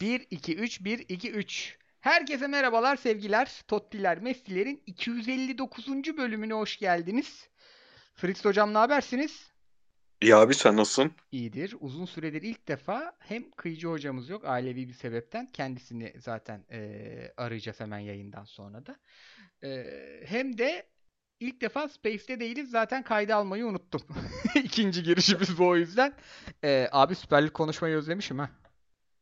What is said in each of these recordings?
1 2 3 1 2 3. Herkese merhabalar sevgiler. Tottiler Messi'lerin 259. bölümüne hoş geldiniz. Fritz hocam ne habersiniz? İyi abi sen nasılsın? İyidir. Uzun süredir ilk defa hem kıyıcı hocamız yok ailevi bir sebepten. Kendisini zaten eee, arayacağız hemen yayından sonra da. Eee, hem de ilk defa Space'te değiliz. Zaten kayda almayı unuttum. İkinci girişimiz bu o yüzden. Eee, abi Süper Lig konuşmayı özlemişim ha.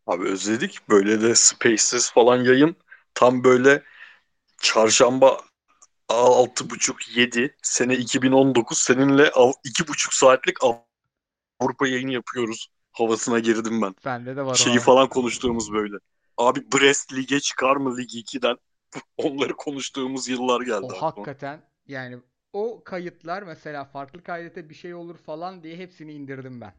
Abi özledik. Böyle de Spaces falan yayın. Tam böyle çarşamba 6.30-7 sene 2019 seninle al- 2.5 saatlik Avrupa yayını yapıyoruz. Havasına girdim ben. Bende de var Şeyi ha. falan konuştuğumuz böyle. Abi Brest lige çıkar mı Lig 2'den? Onları konuştuğumuz yıllar geldi O aklıma. hakikaten yani o kayıtlar mesela farklı kaydete bir şey olur falan diye hepsini indirdim ben.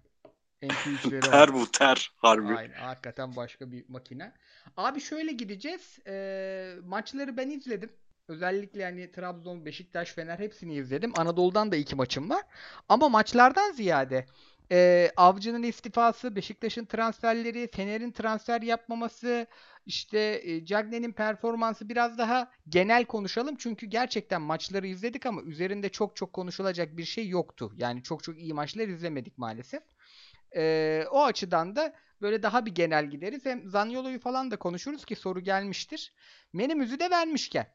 MP3'leri var. Ter bu ter harbi. Aynen hakikaten başka bir makine. Abi şöyle gideceğiz. Ee, maçları ben izledim. Özellikle hani Trabzon, Beşiktaş, Fener hepsini izledim. Anadolu'dan da iki maçım var. Ama maçlardan ziyade e, Avcı'nın istifası, Beşiktaş'ın transferleri, Fener'in transfer yapmaması, işte e, Cagney'in performansı biraz daha genel konuşalım. Çünkü gerçekten maçları izledik ama üzerinde çok çok konuşulacak bir şey yoktu. Yani çok çok iyi maçlar izlemedik maalesef. Ee, o açıdan da böyle daha bir genel gideriz. Hem Zaniolo'yu falan da konuşuruz ki soru gelmiştir. Menümüzü de vermişken.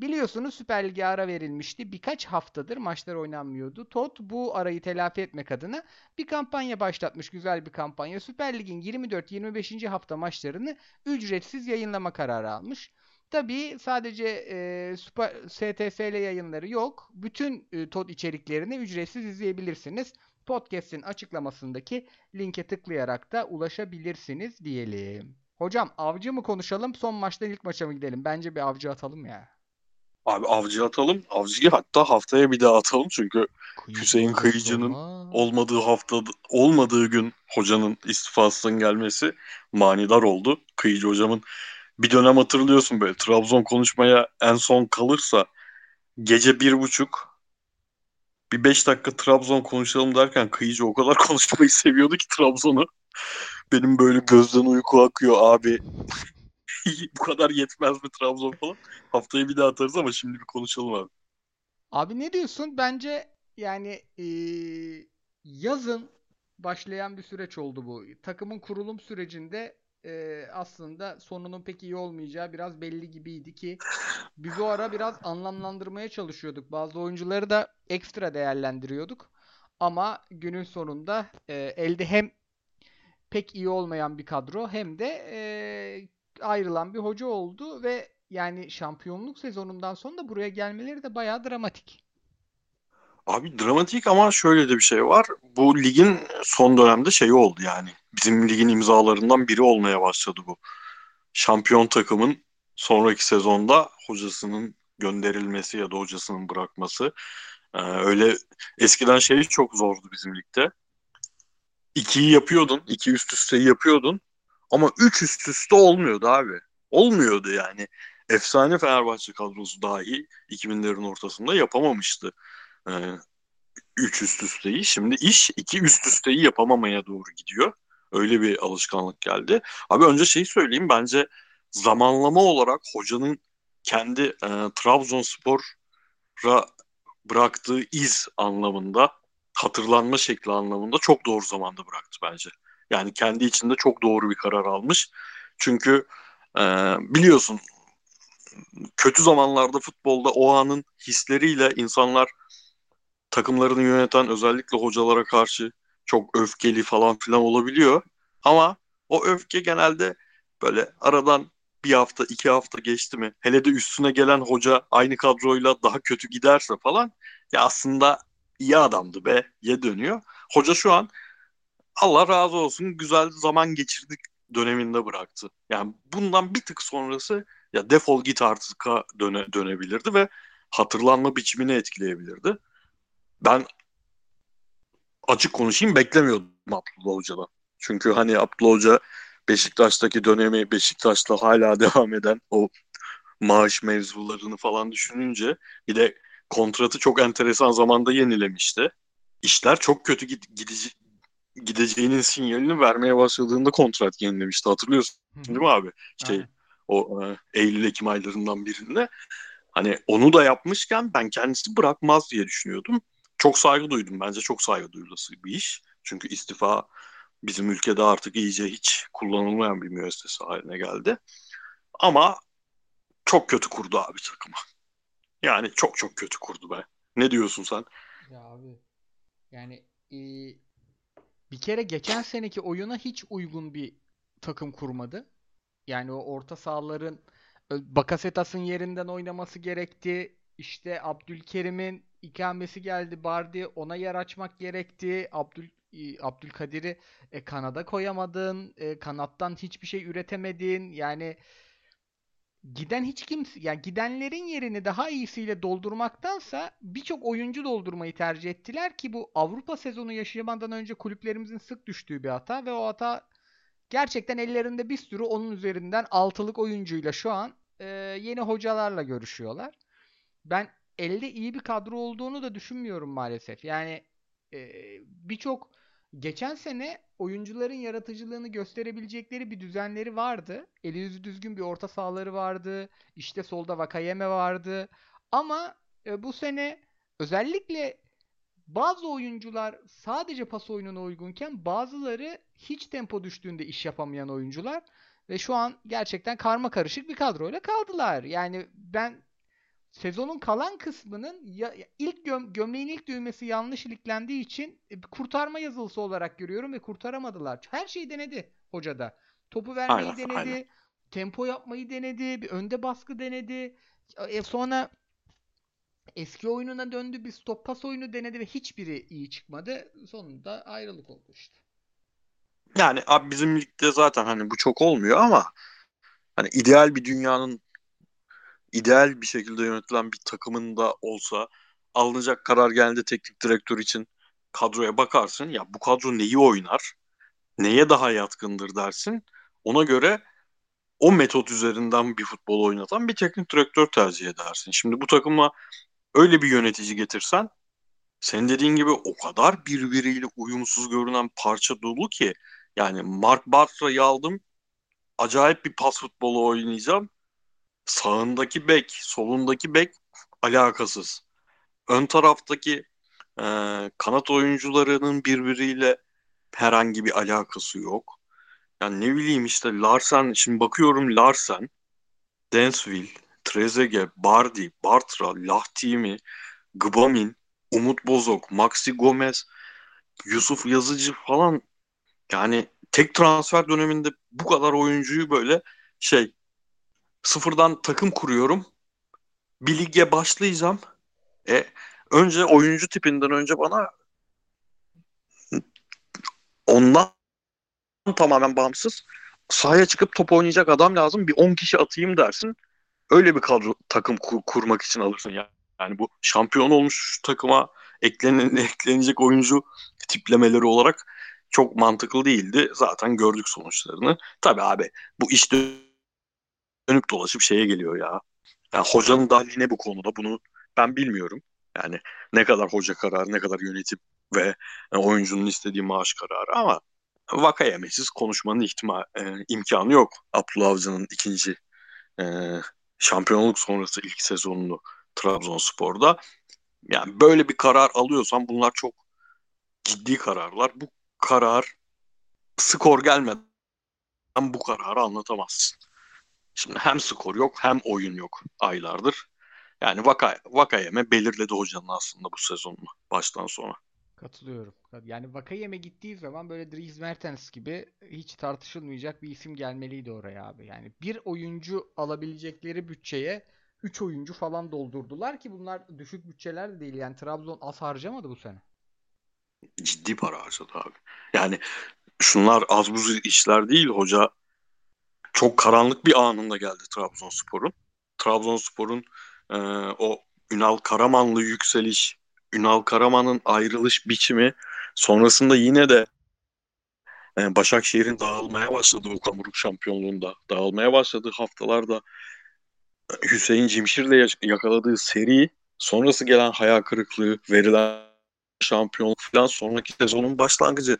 Biliyorsunuz Süper Lig'e ara verilmişti. Birkaç haftadır maçlar oynanmıyordu. Tot bu arayı telafi etmek adına bir kampanya başlatmış. Güzel bir kampanya. Süper Lig'in 24-25. hafta maçlarını ücretsiz yayınlama kararı almış. Tabii sadece e, STFL yayınları yok. Bütün e, TOT içeriklerini ücretsiz izleyebilirsiniz. Podcast'in açıklamasındaki linke tıklayarak da ulaşabilirsiniz diyelim. Hocam avcı mı konuşalım? Son maçtan ilk maça mı gidelim? Bence bir avcı atalım ya. Abi avcı atalım. Avcıyı hatta haftaya bir daha atalım çünkü Kıyıcı Hüseyin Kıyıcı'nın olmadığı hafta olmadığı gün hocanın istifasının gelmesi manidar oldu. Kıyıcı hocamın bir dönem hatırlıyorsun böyle Trabzon konuşmaya en son kalırsa gece bir buçuk bir beş dakika Trabzon konuşalım derken Kıyıcı o kadar konuşmayı seviyordu ki Trabzon'u. Benim böyle gözden uyku akıyor abi. Bu kadar yetmez mi Trabzon falan. Haftaya bir daha atarız ama şimdi bir konuşalım abi. Abi ne diyorsun? Bence yani eee, yazın başlayan bir süreç oldu bu. Takımın kurulum sürecinde eee, aslında sonunun pek iyi olmayacağı biraz belli gibiydi ki biz o ara biraz anlamlandırmaya çalışıyorduk. Bazı oyuncuları da ekstra değerlendiriyorduk. Ama günün sonunda eee, elde hem pek iyi olmayan bir kadro hem de eee, ayrılan bir hoca oldu ve yani şampiyonluk sezonundan sonra da buraya gelmeleri de bayağı dramatik. Abi dramatik ama şöyle de bir şey var. Bu ligin son dönemde şeyi oldu yani. Bizim ligin imzalarından biri olmaya başladı bu. Şampiyon takımın sonraki sezonda hocasının gönderilmesi ya da hocasının bırakması. Ee, öyle eskiden şey çok zordu bizim ligde. İkiyi yapıyordun, iki üst üsteyi yapıyordun ama üç üst üste olmuyordu abi. Olmuyordu yani. Efsane Fenerbahçe kadrosu dahi 2000'lerin ortasında yapamamıştı. Ee, 3 üst üsteyi. Şimdi iş 2 üst üsteyi yapamamaya doğru gidiyor. Öyle bir alışkanlık geldi. Abi önce şeyi söyleyeyim. Bence zamanlama olarak hocanın kendi e, Trabzonspor'a bıraktığı iz anlamında, hatırlanma şekli anlamında çok doğru zamanda bıraktı bence. Yani kendi içinde çok doğru bir karar almış. Çünkü e, biliyorsun kötü zamanlarda futbolda o anın hisleriyle insanlar takımlarını yöneten özellikle hocalara karşı çok öfkeli falan filan olabiliyor. Ama o öfke genelde böyle aradan bir hafta iki hafta geçti mi hele de üstüne gelen hoca aynı kadroyla daha kötü giderse falan ya aslında iyi adamdı be ye dönüyor. Hoca şu an Allah razı olsun güzel zaman geçirdik döneminde bıraktı. Yani bundan bir tık sonrası ya defol git artık döne, dönebilirdi ve hatırlanma biçimini etkileyebilirdi. Ben açık konuşayım beklemiyordum Abdullah Hoca'dan. Çünkü hani Abdullah Hoca Beşiktaş'taki dönemi Beşiktaş'ta hala devam eden o maaş mevzularını falan düşününce bir de kontratı çok enteresan zamanda yenilemişti. İşler çok kötü gidici gideceğinin sinyalini vermeye başladığında kontrat yenilemişti. Hatırlıyorsun değil mi abi? Şey Aynen. o e, Eylül-Ekim aylarından birinde. Hani onu da yapmışken ben kendisi bırakmaz diye düşünüyordum. Çok saygı duydum. Bence çok saygı duyulası bir iş. Çünkü istifa bizim ülkede artık iyice hiç kullanılmayan bir müessese haline geldi. Ama çok kötü kurdu abi takımı. Yani çok çok kötü kurdu be. Ne diyorsun sen? Ya abi yani e, bir kere geçen seneki oyuna hiç uygun bir takım kurmadı. Yani o orta sahaların Bakasetas'ın yerinden oynaması gerekti. İşte Abdülkerim'in ikamesi geldi. Bardi ona yer açmak gerekti. Abdül Abdülkadir'i e, kanada koyamadın. E, kanattan hiçbir şey üretemedin. Yani giden hiç kimse yani gidenlerin yerini daha iyisiyle doldurmaktansa birçok oyuncu doldurmayı tercih ettiler ki bu Avrupa sezonu yaşamadan önce kulüplerimizin sık düştüğü bir hata ve o hata gerçekten ellerinde bir sürü onun üzerinden altılık oyuncuyla şu an e, yeni hocalarla görüşüyorlar. Ben elde iyi bir kadro olduğunu da düşünmüyorum maalesef. Yani e, birçok geçen sene oyuncuların yaratıcılığını gösterebilecekleri bir düzenleri vardı. Eli yüzü düzgün bir orta sahaları vardı. İşte solda Vakayeme vardı. Ama e, bu sene özellikle bazı oyuncular sadece pas oyununa uygunken bazıları hiç tempo düştüğünde iş yapamayan oyuncular ve şu an gerçekten karma karışık bir kadroyla kaldılar. Yani ben sezonun kalan kısmının ya, ilk göm, gömleğin ilk düğmesi yanlış iliklendiği için e, kurtarma yazılısı olarak görüyorum ve kurtaramadılar. Her şeyi denedi hoca da. Topu vermeyi Aynen, denedi, aynen. tempo yapmayı denedi, bir önde baskı denedi. E, sonra eski oyununa döndü, bir stop pas oyunu denedi ve hiçbiri iyi çıkmadı. Sonunda ayrılık oldu işte. Yani abi bizim ligde zaten hani bu çok olmuyor ama hani ideal bir dünyanın ideal bir şekilde yönetilen bir takımın da olsa alınacak karar geldi teknik direktör için kadroya bakarsın. Ya bu kadro neyi oynar? Neye daha yatkındır dersin. Ona göre o metot üzerinden bir futbol oynatan bir teknik direktör tercih edersin. Şimdi bu takıma öyle bir yönetici getirsen senin dediğin gibi o kadar birbiriyle uyumsuz görünen parça dolu ki yani Mark Bartra'yı aldım acayip bir pas futbolu oynayacağım. Sağındaki bek, solundaki bek alakasız. Ön taraftaki e, kanat oyuncularının birbiriyle herhangi bir alakası yok. Yani ne bileyim işte Larsen, şimdi bakıyorum Larsen, Densville, Trezeguet, Bardi, Bartra, Lahtimi, Gbamin, Umut Bozok, Maxi Gomez, Yusuf Yazıcı falan yani tek transfer döneminde bu kadar oyuncuyu böyle şey sıfırdan takım kuruyorum. Bir lige başlayacağım. E, önce oyuncu tipinden önce bana ondan tamamen bağımsız sahaya çıkıp top oynayacak adam lazım. Bir 10 kişi atayım dersin. Öyle bir kadro takım kur- kurmak için alırsın ya. Yani bu şampiyon olmuş takıma eklenen, eklenecek oyuncu tiplemeleri olarak çok mantıklı değildi. Zaten gördük sonuçlarını. Tabii abi bu iş dönüp dolaşıp şeye geliyor ya. Yani hocanın dahli ne bu konuda bunu ben bilmiyorum. Yani ne kadar hoca kararı, ne kadar yönetim ve yani oyuncunun istediği maaş kararı ama Vakayemesiz konuşmanın ihtimal, e, imkanı yok. Abdullah Avcı'nın ikinci e, şampiyonluk sonrası ilk sezonunu Trabzonspor'da. Yani böyle bir karar alıyorsan bunlar çok ciddi kararlar. Bu karar skor gelmeden bu kararı anlatamazsın. Şimdi hem skor yok hem oyun yok aylardır. Yani Vaka, Vakayeme belirledi hocanın aslında bu sezonunu baştan sona. Katılıyorum. Yani Vakayeme gittiği zaman böyle Dries Mertens gibi hiç tartışılmayacak bir isim gelmeliydi oraya abi. Yani bir oyuncu alabilecekleri bütçeye 3 oyuncu falan doldurdular ki bunlar düşük bütçeler de değil. Yani Trabzon az harcamadı bu sene. Ciddi para harcadı abi. Yani şunlar az buz işler değil. Hoca çok karanlık bir anında geldi Trabzonspor'un. Trabzonspor'un e, o Ünal Karamanlı yükseliş, Ünal Karaman'ın ayrılış biçimi sonrasında yine de e, Başakşehir'in dağılmaya başladığı Okan Buruk şampiyonluğunda dağılmaya başladığı haftalarda Hüseyin Cimşir'le yakaladığı seri sonrası gelen hayal kırıklığı, verilen şampiyonluk falan sonraki sezonun başlangıcı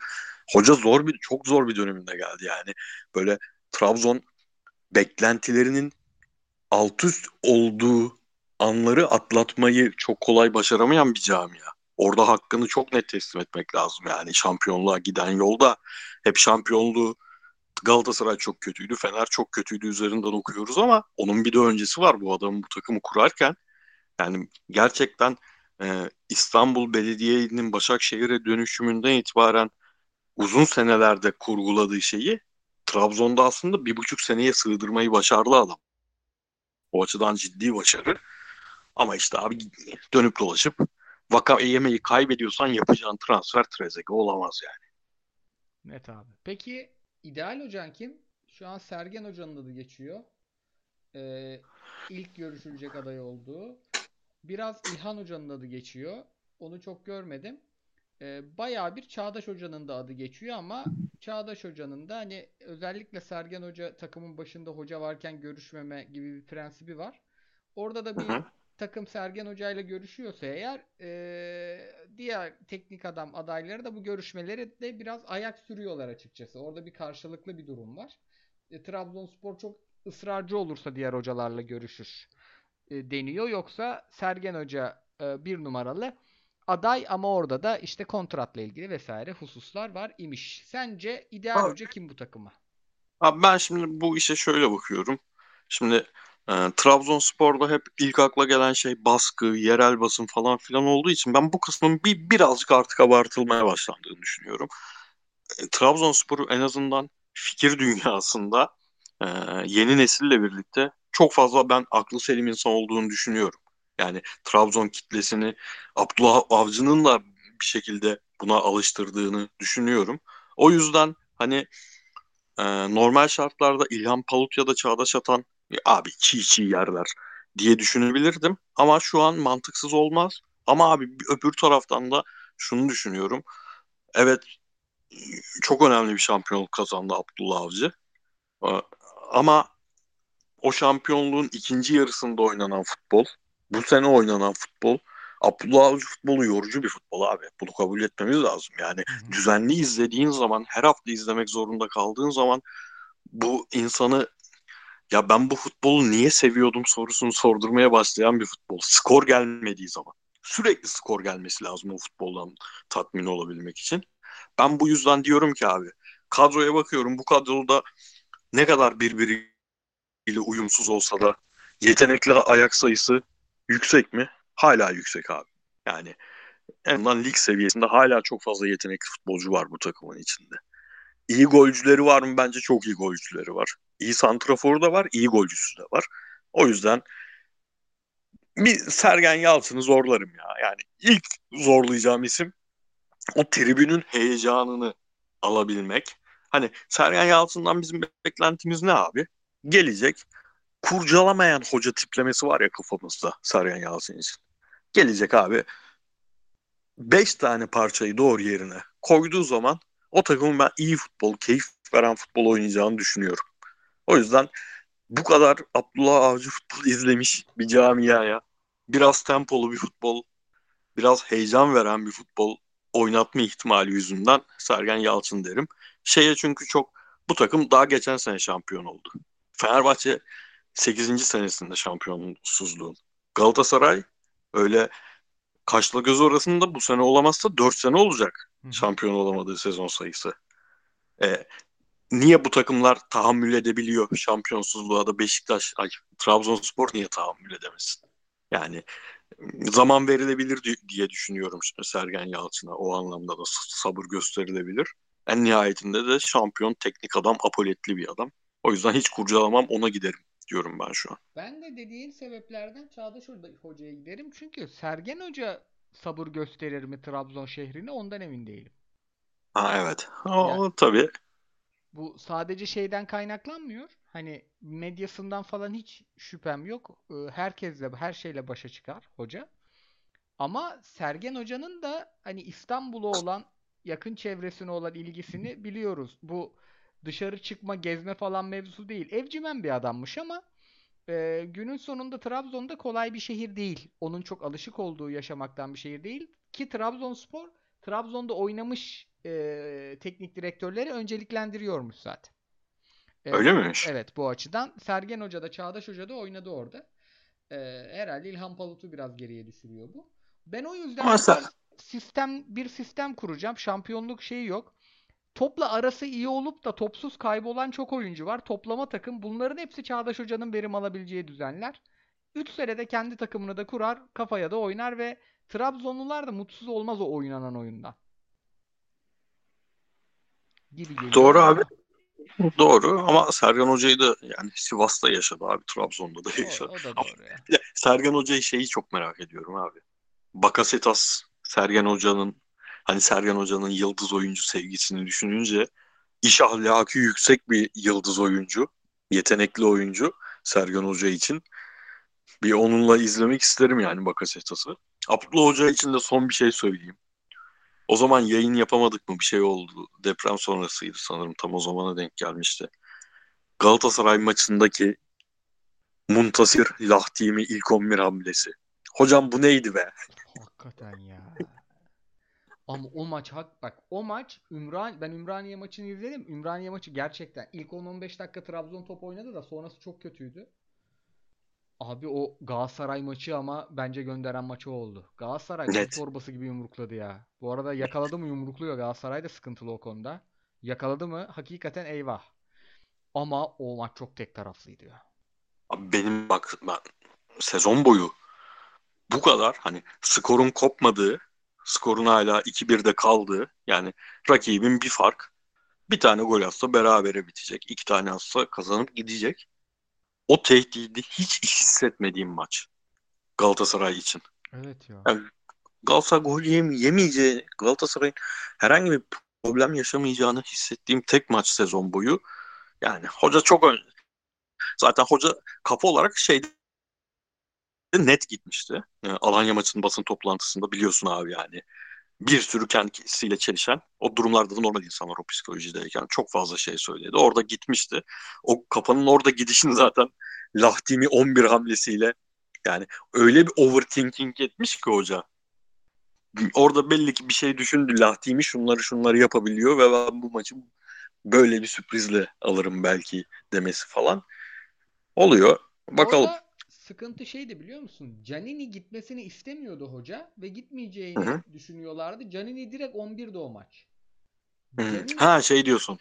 hoca zor bir çok zor bir döneminde geldi yani. Böyle Trabzon beklentilerinin alt üst olduğu anları atlatmayı çok kolay başaramayan bir camia. Orada hakkını çok net teslim etmek lazım yani şampiyonluğa giden yolda hep şampiyonluğu Galatasaray çok kötüydü, Fener çok kötüydü üzerinden okuyoruz ama onun bir de öncesi var bu adamın bu takımı kurarken. Yani gerçekten e, İstanbul Belediye'nin Başakşehir'e dönüşümünden itibaren uzun senelerde kurguladığı şeyi Trabzon'da aslında bir buçuk seneye sığdırmayı başardı adam. O açıdan ciddi başarı. Ama işte abi dönüp dolaşıp vaka yemeği kaybediyorsan yapacağın transfer Trezeguet olamaz yani. Net abi. Peki ideal hocan kim? Şu an Sergen Hoca'nın adı geçiyor. Ee, ilk görüşülecek aday olduğu. Biraz İlhan Hoca'nın adı geçiyor. Onu çok görmedim. Ee, bayağı bir Çağdaş Hoca'nın da adı geçiyor ama Çağdaş Hoca'nın da hani özellikle Sergen Hoca takımın başında hoca varken görüşmeme gibi bir prensibi var. Orada da bir Hı hı. takım Sergen Hoca ile görüşüyorsa eğer e, diğer teknik adam adayları da bu görüşmeleri de biraz ayak sürüyorlar açıkçası. Orada bir karşılıklı bir durum var. E, Trabzonspor çok ısrarcı olursa diğer hocalarla görüşür e, deniyor. Yoksa Sergen Hoca e, bir numaralı aday ama orada da işte kontratla ilgili vesaire hususlar var imiş. Sence ideal hoca kim bu takıma? abi ben şimdi bu işe şöyle bakıyorum. Şimdi e, Trabzonspor'da hep ilk akla gelen şey baskı, yerel basın falan filan olduğu için ben bu kısmın bir birazcık artık abartılmaya başlandığını düşünüyorum. E, Trabzonspor'u en azından fikir dünyasında e, yeni nesille birlikte çok fazla ben aklı selim insan olduğunu düşünüyorum. Yani Trabzon kitlesini Abdullah Avcı'nın da bir şekilde buna alıştırdığını düşünüyorum. O yüzden hani e, normal şartlarda İlhan Palut ya da Çağdaş Atan "Ya abi çiğ çiğ yerler diye düşünebilirdim. Ama şu an mantıksız olmaz. Ama abi öbür taraftan da şunu düşünüyorum. Evet çok önemli bir şampiyonluk kazandı Abdullah Avcı. E, Ama o şampiyonluğun ikinci yarısında oynanan futbol, bu sene oynanan futbol, Abdullah Avcı futbolu yorucu bir futbol abi. Bunu kabul etmemiz lazım. Yani Hı hı. düzenli izlediğin zaman, her hafta izlemek zorunda kaldığın zaman bu insanı ya ben bu futbolu niye seviyordum sorusunu sordurmaya başlayan bir futbol. Skor gelmediği zaman. Sürekli skor gelmesi lazım o futboldan tatmin olabilmek için. Ben bu yüzden diyorum ki abi kadroya bakıyorum bu kadroda ne kadar birbiriyle uyumsuz olsa da yetenekli ayak sayısı yüksek mi? Hala yüksek abi. Yani en azından lig seviyesinde hala çok fazla yetenekli futbolcu var bu takımın içinde. İyi golcüleri var mı? Bence çok iyi golcüleri var. İyi santraforu da var, iyi golcüsü de var. O yüzden bir Sergen Yalçın'ı zorlarım ya. Yani ilk zorlayacağım isim o tribünün heyecanını alabilmek. Hani Sergen Yalçın'dan bizim beklentimiz ne abi? Gelecek kurcalamayan hoca tiplemesi var ya kafamızda Sergen Yalçın için. Gelecek abi 5 tane parçayı doğru yerine koyduğu zaman o takımın ben iyi futbol, keyif veren futbol oynayacağını düşünüyorum. O yüzden bu kadar Abdullah Avcı futbol izlemiş bir camiaya biraz tempolu bir futbol, biraz heyecan veren bir futbol oynatma ihtimali yüzünden Sergen Yalçın derim. Şeye çünkü çok bu takım daha geçen sene şampiyon oldu. Fenerbahçe 8. senesinde şampiyonsuzluğun. Galatasaray öyle kaşla göz arasında bu sene olamazsa 4 sene olacak Hı şampiyon olamadığı sezon sayısı. E, niye bu takımlar tahammül edebiliyor şampiyonsuzluğa da Beşiktaş, ay, Trabzonspor niye tahammül edemesin? Yani zaman verilebilir di- diye düşünüyorum şimdi Sergen Yalçın'a. O anlamda da sabır gösterilebilir. En nihayetinde de şampiyon teknik adam, apoletli bir adam. O yüzden hiç kurcalamam ona giderim diyorum ben şu an. Ben de dediğin sebeplerden Çağdaş Hoca- Hoca'ya giderim. Çünkü Sergen Hoca sabır gösterir mi Trabzon şehrine ondan emin değilim. Ha evet. O, Ya o tabii. bu sadece şeyden kaynaklanmıyor. Hani medyasından falan hiç şüphem yok. Ee, Herkesle, her şeyle başa çıkar hoca. Ama Sergen Hoca'nın da hani İstanbul'a olan yakın çevresine olan ilgisini biliyoruz. Bu dışarı çıkma, gezme falan mevzusu değil. Evcimen bir adammış ama e, günün sonunda Trabzon'da kolay bir şehir değil. Onun çok alışık olduğu yaşamaktan bir şehir değil. Ki Trabzonspor Trabzon'da oynamış e, teknik direktörleri önceliklendiriyormuş zaten. E, Öyle miymiş? Evet bu açıdan. Sergen Hoca da Çağdaş Hoca da oynadı orada. E, herhalde İlhan Palut'u biraz geriye düşürüyor bu. Ben o yüzden Ama sen- sistem bir sistem kuracağım. Şampiyonluk şeyi yok. Topla arası iyi olup da topsuz kaybolan çok oyuncu var. Toplama takım. Bunların hepsi Çağdaş Hoca'nın verim alabileceği düzenler. 3 senede kendi takımını da kurar, kafaya da oynar ve Trabzonlular da mutsuz olmaz o oynanan oyundan. Gibi geliyor. Doğru abi. Doğru ama Sergen Hoca'yı da yani Sivas'ta yaşadı abi. Trabzon'da da O, yaşadı. o da Ama doğru ya. Sergen Hoca'yı şeyi çok merak ediyorum abi. Bakasetas Sergen Hoca'nın hani Sergen Hoca'nın yıldız oyuncu sevgisini düşününce iş ahlakı yüksek bir yıldız oyuncu. Yetenekli oyuncu Sergen Hoca için. Bir onunla izlemek isterim yani Bakasetas'ı. Abdullah Hoca için de son bir şey söyleyeyim. O zaman yayın yapamadık mı? Bir şey oldu. Deprem sonrasıydı sanırım. Tam o zamana denk gelmişti. Galatasaray maçındaki Muntasir Lahtimi ilk 11 hamlesi. Hocam bu neydi be? Hakikaten ya. Ama o maç hak bak o maç Ümran ben Ümraniye maçını izledim. Ümraniye maçı gerçekten ilk 10-15 dakika Trabzon top oynadı da sonrası çok kötüydü. Abi o Galatasaray maçı ama bence gönderen maçı oldu. Galatasaray Net. torbası gibi yumrukladı ya. Bu arada yakaladı mı yumrukluyor. Galatasaray da sıkıntılı o konuda. Yakaladı mı hakikaten eyvah. Ama o maç çok tek taraflıydı ya. Abi benim bak ben sezon boyu bu kadar hani skorun kopmadığı, skorun hala 2-1'de kaldığı yani rakibin bir fark bir tane gol atsa berabere bitecek. iki tane atsa kazanıp gidecek. O tehdidi hiç hissetmediğim maç Galatasaray için. Evet ya. Yani Galatasaray gol yeme- yemeyeceği, Galatasaray'ın herhangi bir problem yaşamayacağını hissettiğim tek maç sezon boyu. Yani hoca çok ön... Zaten hoca kafa olarak şeyde net gitmişti. Yani Alanya maçının basın toplantısında biliyorsun abi yani. Bir sürü kendisiyle çelişen, o durumlarda da normal insanlar o psikolojideyken çok fazla şey söyledi. Orada gitmişti. O kafanın orada gidişini zaten Lahtimi 11 hamlesiyle yani öyle bir overthinking etmiş ki hoca. Orada belli ki bir şey düşündü. Lahtimi şunları şunları yapabiliyor ve ben bu maçı böyle bir sürprizle alırım belki demesi falan. Oluyor. Bakalım. Orada sıkıntı şeydi biliyor musun? Canini gitmesini istemiyordu hoca ve gitmeyeceğini Hı hı. düşünüyorlardı. Canini direkt 11'de o maç. Canini Ha şey diyorsun.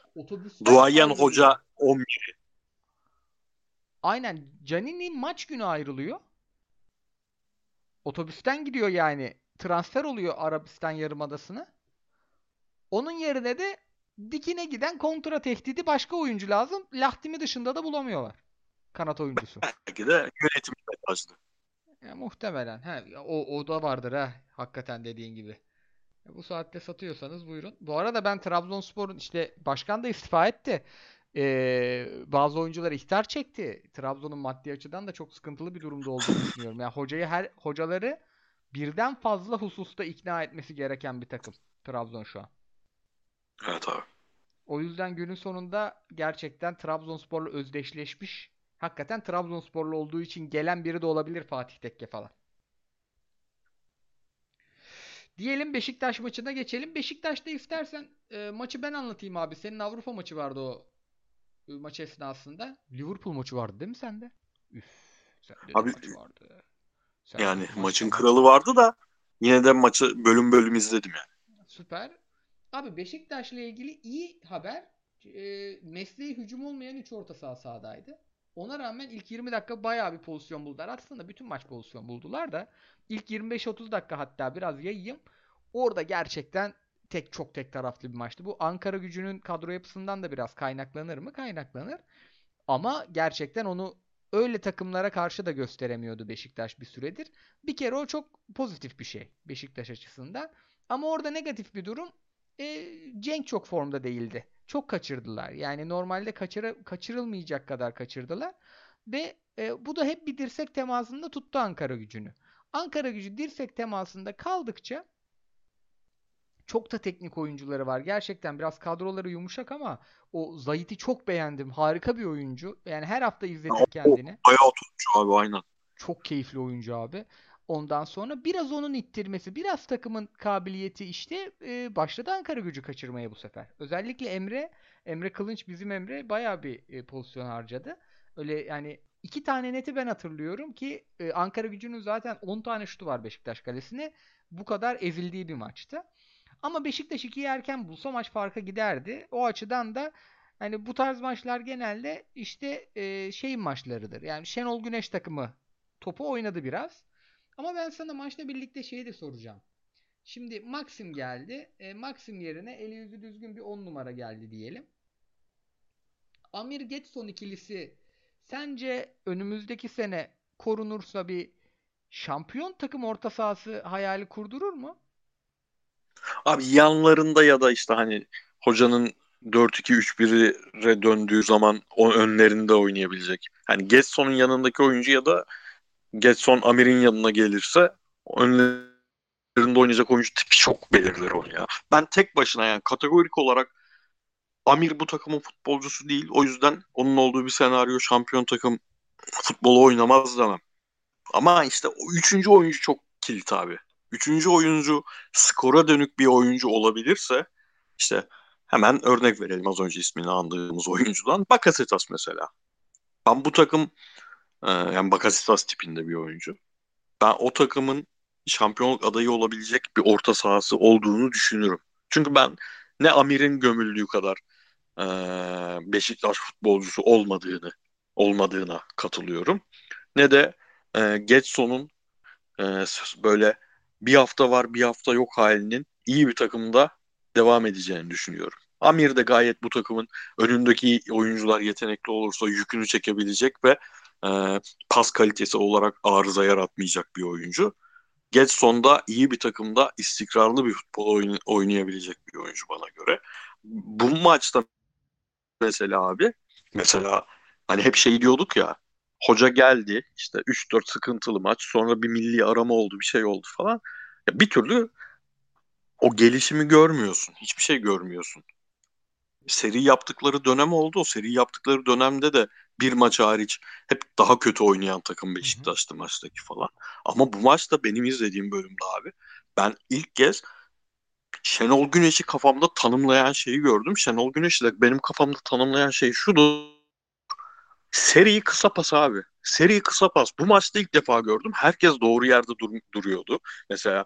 Duayen hoca 11. Aynen. Canini maç günü ayrılıyor. Otobüsten gidiyor yani. Transfer oluyor Arabistan Yarımadası'na. Onun yerine de dikine giden kontra tehdidi başka oyuncu lazım. Lahtimi dışında da bulamıyorlar. Kanat oyuncusu. Belki de yönetim mesajlı. Ya, muhtemelen. Ha, o, o da vardır ha. Hakikaten dediğin gibi. Bu saatte satıyorsanız buyurun. Bu arada ben Trabzonspor'un işte başkan da istifa etti. Ee, bazı oyuncular ihtar çekti. Trabzon'un maddi açıdan da çok sıkıntılı bir durumda olduğunu düşünüyorum. Yani hocayı her hocaları birden fazla hususta ikna etmesi gereken bir takım Trabzon şu an. Evet abi. O yüzden günün sonunda gerçekten Trabzonspor'la özdeşleşmiş. Hakikaten Trabzonsporlu olduğu için gelen biri de olabilir Fatih Tekke falan. Diyelim Beşiktaş maçına geçelim. Beşiktaş'ta istersen e, maçı ben anlatayım abi. Senin Avrupa maçı vardı o e, maç esnasında. Liverpool maçı vardı değil mi sende? Üf, sende de Abi, maç vardı. Sende Yani maç maçın vardı. kralı vardı da yine de maçı bölüm bölüm izledim yani. Süper. Abi Beşiktaş'la ilgili iyi haber. E, mesleği hücum olmayan 3 orta saha sahadaydı. Ona rağmen ilk 20 dakika bayağı bir pozisyon buldular. Aslında bütün maç pozisyon buldular da ilk 25-30 dakika hatta biraz yayayım. Orada gerçekten tek çok tek taraflı bir maçtı. Bu Ankara gücünün kadro yapısından da biraz kaynaklanır mı? Kaynaklanır. Ama gerçekten onu öyle takımlara karşı da gösteremiyordu Beşiktaş bir süredir. Bir kere o çok pozitif bir şey Beşiktaş açısından. Ama orada negatif bir durum e, Cenk çok formda değildi. Çok kaçırdılar. Yani normalde kaçıra, kaçırılmayacak kadar kaçırdılar. Ve e, bu da hep bir dirsek temasında tuttu Ankara gücünü. Ankara gücü dirsek temasında kaldıkça çok da teknik oyuncuları var. Gerçekten biraz kadroları yumuşak ama o Zahit'i çok beğendim. Harika bir oyuncu. Yani her hafta izletir o- kendini. Bayağı oturmuş abi aynen. Çok keyifli oyuncu abi. Ondan sonra biraz onun ittirmesi, biraz takımın kabiliyeti işte e, başladı Ankara gücü kaçırmaya bu sefer. Özellikle Emre, Emre Kılınç bizim Emre bayağı bir e, pozisyon harcadı. Öyle yani iki tane neti ben hatırlıyorum ki e, Ankara gücünün zaten 10 tane şutu var Beşiktaş kalesine. Bu kadar ezildiği bir maçtı. Ama Beşiktaş 2'yi erken bulsa maç farka giderdi. O açıdan da hani bu tarz maçlar genelde işte e, şeyin maçlarıdır. Yani Şenol Güneş takımı topu oynadı biraz. Ama ben sana maçla birlikte şeyi de soracağım. Şimdi Maxim geldi. E, Maxim yerine eli yüzü düzgün bir 10 numara geldi diyelim. Amir Getson ikilisi sence önümüzdeki sene korunursa bir şampiyon takım orta sahası hayali kurdurur mu? Abi yanlarında ya da işte hani hocanın 4-2-3-1'e döndüğü zaman o önlerinde oynayabilecek. Hani Getson'un yanındaki oyuncu ya da Getson Amir'in yanına gelirse önlerinde oynayacak oyuncu tipi çok belirler onu ya. Ben tek başına yani kategorik olarak Amir bu takımın futbolcusu değil. O yüzden onun olduğu bir senaryo şampiyon takım futbolu oynamaz demem. Ama işte o üçüncü oyuncu çok kilit abi. Üçüncü oyuncu skora dönük bir oyuncu olabilirse işte hemen örnek verelim az önce ismini andığımız oyuncudan. Bakasetas mesela. Ben bu takım e, yani Bakasetas tipinde bir oyuncu. Ben o takımın şampiyonluk adayı olabilecek bir orta sahası olduğunu düşünürüm. Çünkü ben ne Amir'in gömüldüğü kadar e, Beşiktaş futbolcusu olmadığını olmadığına katılıyorum. Ne de e, Getson'un e, böyle bir hafta var bir hafta yok halinin iyi bir takımda devam edeceğini düşünüyorum. Amir de gayet bu takımın önündeki oyuncular yetenekli olursa yükünü çekebilecek ve e, pas kalitesi olarak arıza yaratmayacak bir oyuncu. Getson da iyi bir takımda istikrarlı bir futbol oyn- oynayabilecek bir oyuncu bana göre. Bu maçta mesela abi mesela hani hep şey diyorduk ya hoca geldi işte 3-4 sıkıntılı maç sonra bir milli arama oldu bir şey oldu falan. Ya bir türlü o gelişimi görmüyorsun. Hiçbir şey görmüyorsun. Seri yaptıkları dönem oldu. O seri yaptıkları dönemde de bir maç hariç hep daha kötü oynayan takım Beşiktaş'tı maçtaki falan. Ama bu maçta benim izlediğim bölümde abi ben ilk kez Şenol Güneş'i kafamda tanımlayan şeyi gördüm. Şenol Güneş'i de benim kafamda tanımlayan şey şudur. Seri kısa pas abi. Seri kısa pas. Bu maçta ilk defa gördüm. Herkes doğru yerde dur- duruyordu. Mesela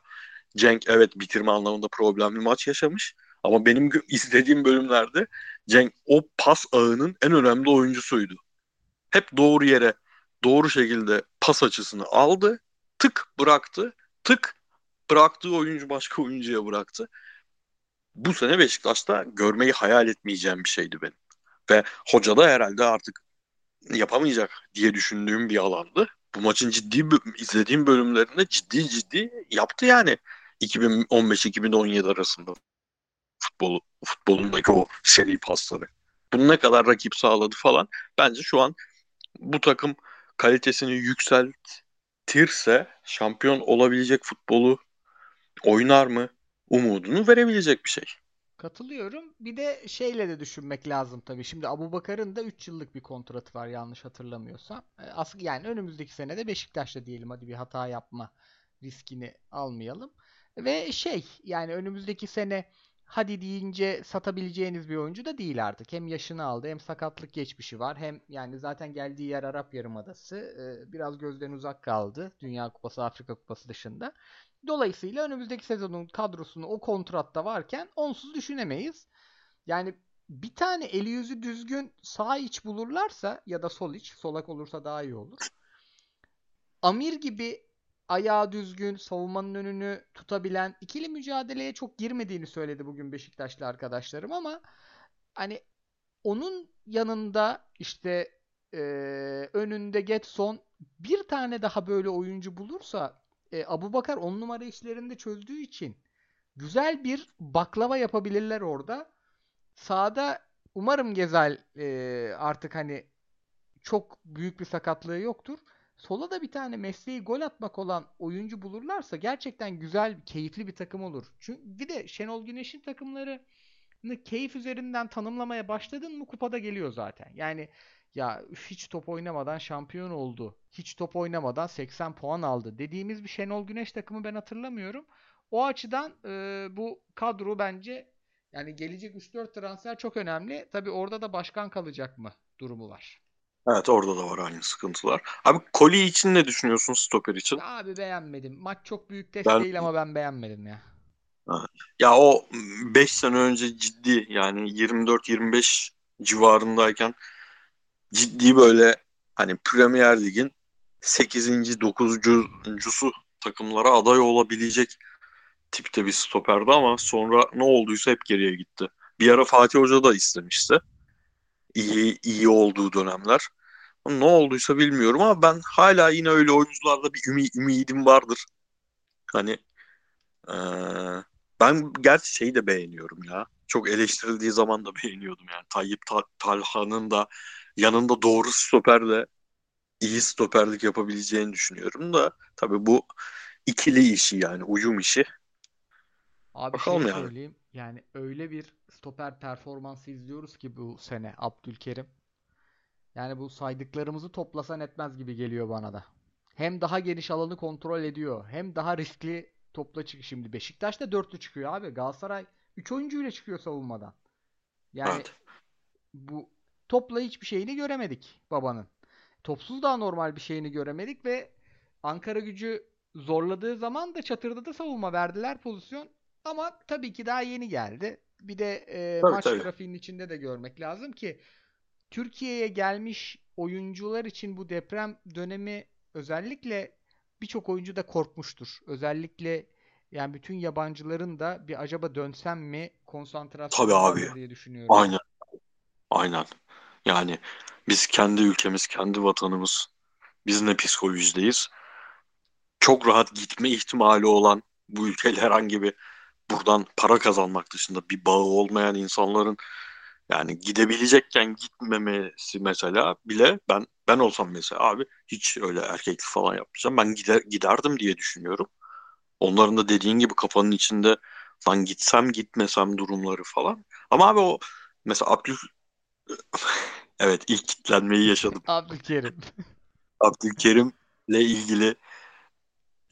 Cenk evet bitirme anlamında problemli maç yaşamış. Ama benim izlediğim bölümlerde Cenk o pas ağının en önemli oyuncusuydu. Hep doğru yere doğru şekilde pas açısını aldı. Tık bıraktı. Tık bıraktığı oyuncu başka oyuncuya bıraktı. Bu sene Beşiktaş'ta görmeyi hayal etmeyeceğim bir şeydi benim. Ve hoca da herhalde artık yapamayacak diye düşündüğüm bir alandı. Bu maçın ciddi izlediğim bölümlerinde ciddi ciddi yaptı yani 2015-2017 arasında futbolu futbolundaki o seri pasları. Bunu ne kadar rakip sağladı falan. Bence şu an bu takım kalitesini yükseltirse şampiyon olabilecek futbolu oynar mı umudunu verebilecek bir şey. Katılıyorum. Bir de şeyle de düşünmek lazım tabii. Şimdi Abu Bakar'ın da 3 yıllık bir kontratı var yanlış hatırlamıyorsam. As yani önümüzdeki sene de Beşiktaş'ta diyelim hadi bir hata yapma riskini almayalım. Ve şey yani önümüzdeki sene hadi deyince satabileceğiniz bir oyuncu da değil artık. Hem yaşını aldı hem sakatlık geçmişi var. Hem yani zaten geldiği yer Arap Yarımadası. Biraz gözden uzak kaldı. Dünya Kupası, Afrika Kupası dışında. Dolayısıyla önümüzdeki sezonun kadrosunu o kontratta varken onsuz düşünemeyiz. Yani bir tane eli yüzü düzgün sağ iç bulurlarsa ya da sol iç, solak olursa daha iyi olur. Amir gibi ayağı düzgün, savunmanın önünü tutabilen, ikili mücadeleye çok girmediğini söyledi bugün Beşiktaşlı arkadaşlarım ama hani onun yanında işte e, önünde Getson bir tane daha böyle oyuncu bulursa e, Abu Bakar on numara işlerinde çözdüğü için güzel bir baklava yapabilirler orada. Sağda umarım Gezel e, artık hani çok büyük bir sakatlığı yoktur. Sola da bir tane mesleği gol atmak olan oyuncu bulurlarsa gerçekten güzel, keyifli bir takım olur. Çünkü bir de Şenol Güneş'in takımları keyif üzerinden tanımlamaya başladın mı kupada geliyor zaten. Yani ya hiç top oynamadan şampiyon oldu. Hiç top oynamadan 80 puan aldı. Dediğimiz bir Şenol Güneş takımı ben hatırlamıyorum. O açıdan e, bu kadro bence yani gelecek 3-4 transfer çok önemli. Tabii orada da başkan kalacak mı durumu var. Evet orada da var aynı sıkıntılar. Abi Koli için ne düşünüyorsun stoper için? Abi beğenmedim. Maç çok büyük test Ben değil ama ben beğenmedim ya. ya o 5 sene önce ciddi yani 24-25 civarındayken ciddi böyle hani Premier Lig'in 8. 9.sü takımlara aday olabilecek tipte bir stoperdi ama sonra ne olduysa hep geriye gitti. Bir ara Fatih Hoca da istemişti. İyi iyi olduğu dönemler. Ne olduysa bilmiyorum ama ben hala yine öyle oyuncularda bir ümit, ümidim vardır. Hani eee, ben gerçi şeyi de beğeniyorum ya. Çok eleştirildiği zaman da beğeniyordum yani. Tayyip Ta- Talha'nın da yanında doğru stoperle iyi stoperlik yapabileceğini düşünüyorum da tabii bu ikili işi yani uyum işi. Abi şey Bakalım yani. söyleyeyim. Yani öyle bir stoper performansı izliyoruz ki bu sene Abdülkerim. Yani bu saydıklarımızı toplasan etmez gibi geliyor bana da. Hem daha geniş alanı kontrol ediyor. Hem daha riskli topla çık. Şimdi Beşiktaş'ta dörtlü çıkıyor abi. Galatasaray 3 oyuncuyla çıkıyor savunmadan. Yani Evet. bu topla hiçbir şeyini göremedik babanın. Topsuz daha normal bir şeyini göremedik ve Ankara gücü zorladığı zaman da çatırda da savunma verdiler pozisyon. Ama tabii ki daha yeni geldi. Bir de e, Tabii maç tabii. grafiğinin içinde de görmek lazım ki Türkiye'ye gelmiş oyuncular için bu deprem dönemi özellikle birçok oyuncu da korkmuştur. Özellikle yani bütün yabancıların da bir acaba dönsem mi Tabii konsantrasyonu abi. vardır diye düşünüyorum. Aynen. Aynen. Yani biz kendi ülkemiz, kendi vatanımız, biz ne psikolojideyiz? Çok rahat gitme ihtimali olan bu ülkeyle herhangi bir buradan para kazanmak dışında bir bağı olmayan insanların yani gidebilecekken gitmemesi mesela bile ben ben olsam mesela abi hiç öyle erkeklik falan yapmayacağım. Ben gider giderdim diye düşünüyorum. Onların da dediğin gibi kafanın içinde lan gitsem gitmesem durumları falan. Ama abi o mesela Abdül evet ilk kitlenmeyi yaşadım. Abdülkerim. Abdülkerim'le ilgili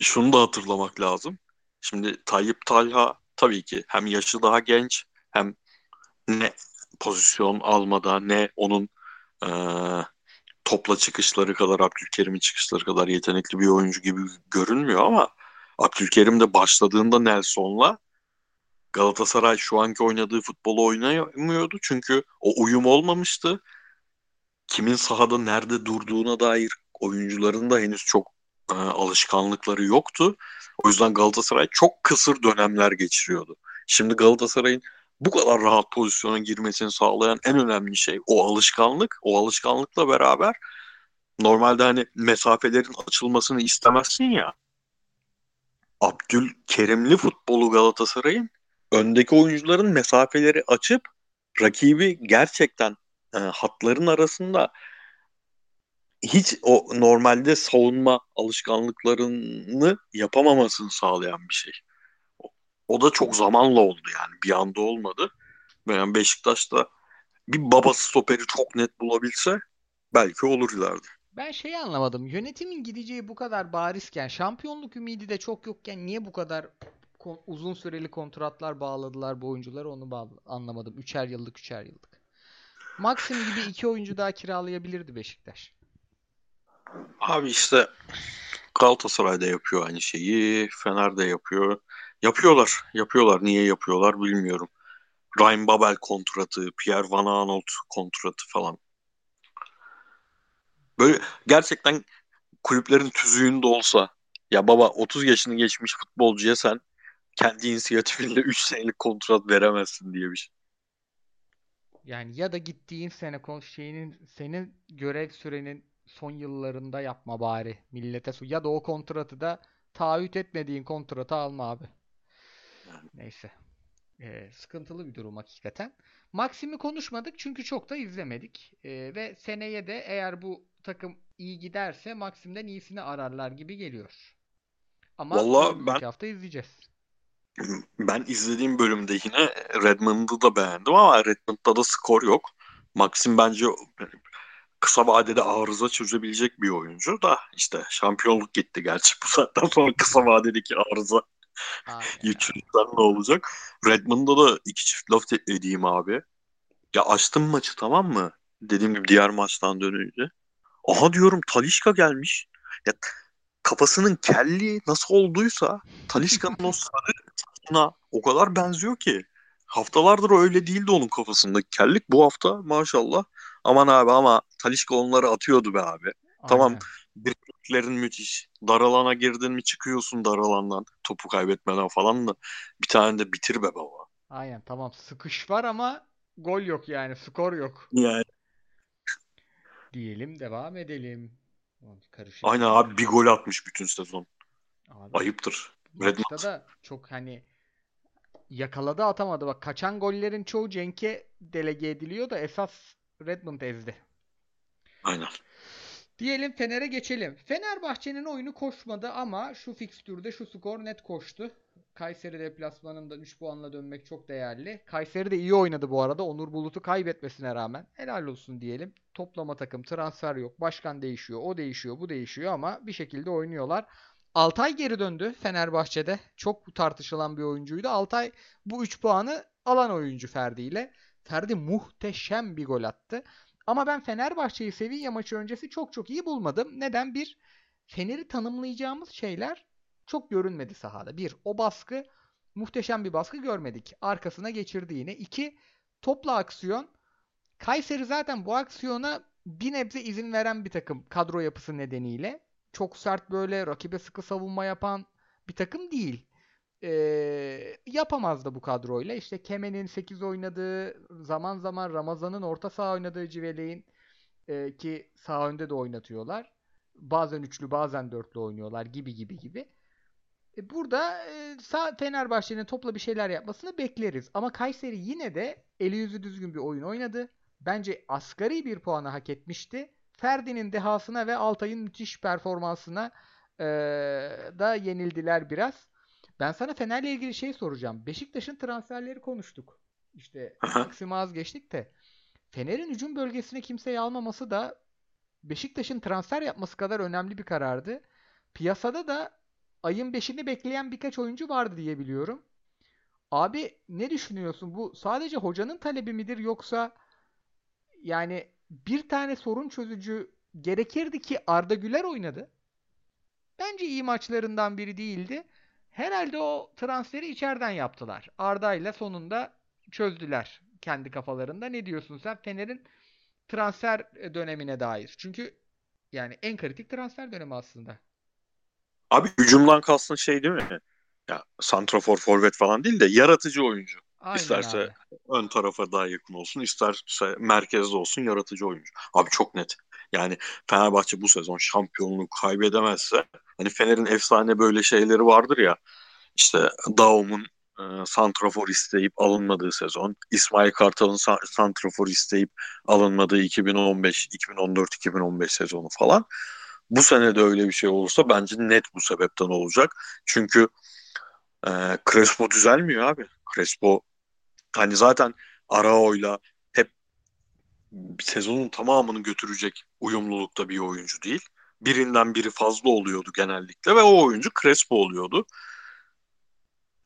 şunu da hatırlamak lazım. Şimdi Tayyip Talha tabii ki hem yaşı daha genç hem ne pozisyon almada ne onun eee, topla çıkışları kadar Abdülkerim'in çıkışları kadar yetenekli bir oyuncu gibi görünmüyor ama Abdülkerim de başladığında Nelson'la Galatasaray şu anki oynadığı futbolu oynayamıyordu. Çünkü o uyum olmamıştı. Kimin sahada nerede durduğuna dair oyuncuların da henüz çok e, alışkanlıkları yoktu. O yüzden Galatasaray çok kısır dönemler geçiriyordu. Şimdi Galatasaray'ın bu kadar rahat pozisyona girmesini sağlayan en önemli şey o alışkanlık. O alışkanlıkla beraber normalde hani mesafelerin açılmasını istemezsin ya. Abdülkerimli futbolu Galatasaray'ın öndeki oyuncuların mesafeleri açıp rakibi gerçekten e, hatların arasında hiç o normalde savunma alışkanlıklarını yapamamasını sağlayan bir şey. O, da çok zamanla oldu yani bir anda olmadı. Yani Beşiktaş'ta bir baba stoperi çok net bulabilse belki olur ileride. Ben şeyi anlamadım. Yönetimin gideceği bu kadar barizken, şampiyonluk ümidi de çok yokken niye bu kadar uzun süreli kontratlar bağladılar bu oyuncuları onu bağlı anlamadım. Üçer yıllık, üçer yıllık. Maxim gibi iki oyuncu daha kiralayabilirdi Beşiktaş. Abi işte Galatasaray'da yapıyor aynı şeyi, Fener'de yapıyor. Yapıyorlar, yapıyorlar. Niye yapıyorlar bilmiyorum. Ryan Babel kontratı, Pierre Van Aanholt kontratı falan. Böyle gerçekten kulüplerin tüzüğünde olsa ya baba 30 yaşını geçmiş futbolcuya sen kendi inisiyatifinle 3 senelik kontrat veremezsin diye bir şey. Yani ya da gittiğin sene şeyinin senin görev sürenin son yıllarında yapma bari millete su- ya da o kontratı da taahhüt etmediğin kontratı alma abi. Neyse. Ee, sıkıntılı bir durum hakikaten. Maxim'i konuşmadık çünkü çok da izlemedik. Ee, ve seneye de eğer bu takım iyi giderse Maxim'den iyisini ararlar gibi geliyor. Ama Valla ben hafta izleyeceğiz. ben izlediğim bölümde yine Redmond'u da beğendim ama Redmond'da da skor yok. Maxim bence kısa vadede arıza çözebilecek bir oyuncu da işte şampiyonluk gitti gerçi bu saatten sonra kısa vadedeki arıza çözümden ne olacak? Redmond'da da iki çift laf edeyim abi. Ya açtım maçı tamam mı? Dediğim gibi diğer maçtan dönünce. Aha diyorum Talişka gelmiş. Ya kafasının kelli nasıl olduysa Talişka'nın o sarı o kadar benziyor ki. Haftalardır öyle değildi onun kafasındaki kellik. Bu hafta maşallah. Aman abi ama Talişka onları atıyordu be abi. Aynen. Tamam birliklerin müthiş. Daralana girdin mi çıkıyorsun daralandan. Topu kaybetmeden falan da. Bir tane de bitir be baba. Aynen tamam sıkış var ama gol yok yani skor yok. Yani. Diyelim devam edelim. Karışık. Aynen abi bir gol atmış bütün sezon. Abi, Ayıptır. Maçta da çok hani yakaladı atamadı. Bak kaçan gollerin çoğu Cenk'e delege ediliyor da esas Redmond ezdi. Aynen. Diyelim Fener'e geçelim. Fenerbahçe'nin oyunu koşmadı ama şu fikstürde şu skor net koştu. Kayseri deplasmanında 3 puanla dönmek çok değerli. Kayseri de iyi oynadı bu arada. Onur Bulut'u kaybetmesine rağmen. Helal olsun diyelim. Toplama takım, transfer yok. Başkan değişiyor, o değişiyor, bu değişiyor ama bir şekilde oynuyorlar. Altay geri döndü Fenerbahçe'de. Çok tartışılan bir oyuncuydu. Altay bu 3 puanı alan oyuncu Ferdi ile. Ferdi muhteşem bir gol attı. Ama ben Fenerbahçe'yi Sevilla maçı öncesi çok çok iyi bulmadım. Neden? Bir, Fener'i tanımlayacağımız şeyler çok görünmedi sahada. Bir, o baskı muhteşem bir baskı görmedik. Arkasına geçirdi yine. İki, topla aksiyon. Kayseri zaten bu aksiyona bir nebze izin veren bir takım kadro yapısı nedeniyle. Çok sert böyle rakibe sıkı savunma yapan bir takım değil. Ee, yapamaz da bu kadroyla. İşte Kemen'in 8 oynadığı, zaman zaman Ramazan'ın orta saha oynadığı Civele'in e, ki sağ önde de oynatıyorlar. Bazen üçlü bazen dörtlü oynuyorlar gibi gibi gibi. E, burada e, sağ Fenerbahçe'nin topla bir şeyler yapmasını bekleriz. Ama Kayseri yine de eli yüzü düzgün bir oyun oynadı. Bence asgari bir puanı hak etmişti. Ferdi'nin dehasına ve Altay'ın müthiş performansına e, da yenildiler biraz. Ben sana Fener'le ilgili şey soracağım. Beşiktaş'ın transferleri konuştuk. İşte Maxim'i az geçtik de. Fener'in hücum bölgesine kimseyi almaması da Beşiktaş'ın transfer yapması kadar önemli bir karardı. Piyasada da ayın 5'ini bekleyen birkaç oyuncu vardı diye biliyorum. Abi ne düşünüyorsun? Bu sadece hocanın talebi midir yoksa yani bir tane sorun çözücü gerekirdi ki Arda Güler oynadı. Bence iyi maçlarından biri değildi. Herhalde o transferi içeriden yaptılar. Arda ile sonunda çözdüler kendi kafalarında. Ne diyorsun sen Fener'in transfer dönemine dair? Çünkü yani en kritik transfer dönemi aslında. Abi hücumdan kastın şey değil mi? Ya santrafor, forvet falan değil de yaratıcı oyuncu. Aynen İsterse abi. ön tarafa daha yakın olsun, isterse merkezde olsun yaratıcı oyuncu. Abi çok net. Yani Fenerbahçe bu sezon şampiyonluğu kaybedemezse hani Fener'in efsane böyle şeyleri vardır ya işte Daum'un e, santrafor isteyip alınmadığı sezon, İsmail Kartal'ın sa- santrafor isteyip alınmadığı 2015, 2014, 2015 sezonu falan. Bu sene de öyle bir şey olursa bence net bu sebepten olacak. Çünkü e, Crespo düzelmiyor abi. Crespo hani zaten Arao'yla sezonun tamamını götürecek uyumlulukta bir oyuncu değil. Birinden biri fazla oluyordu genellikle ve o oyuncu Crespo oluyordu.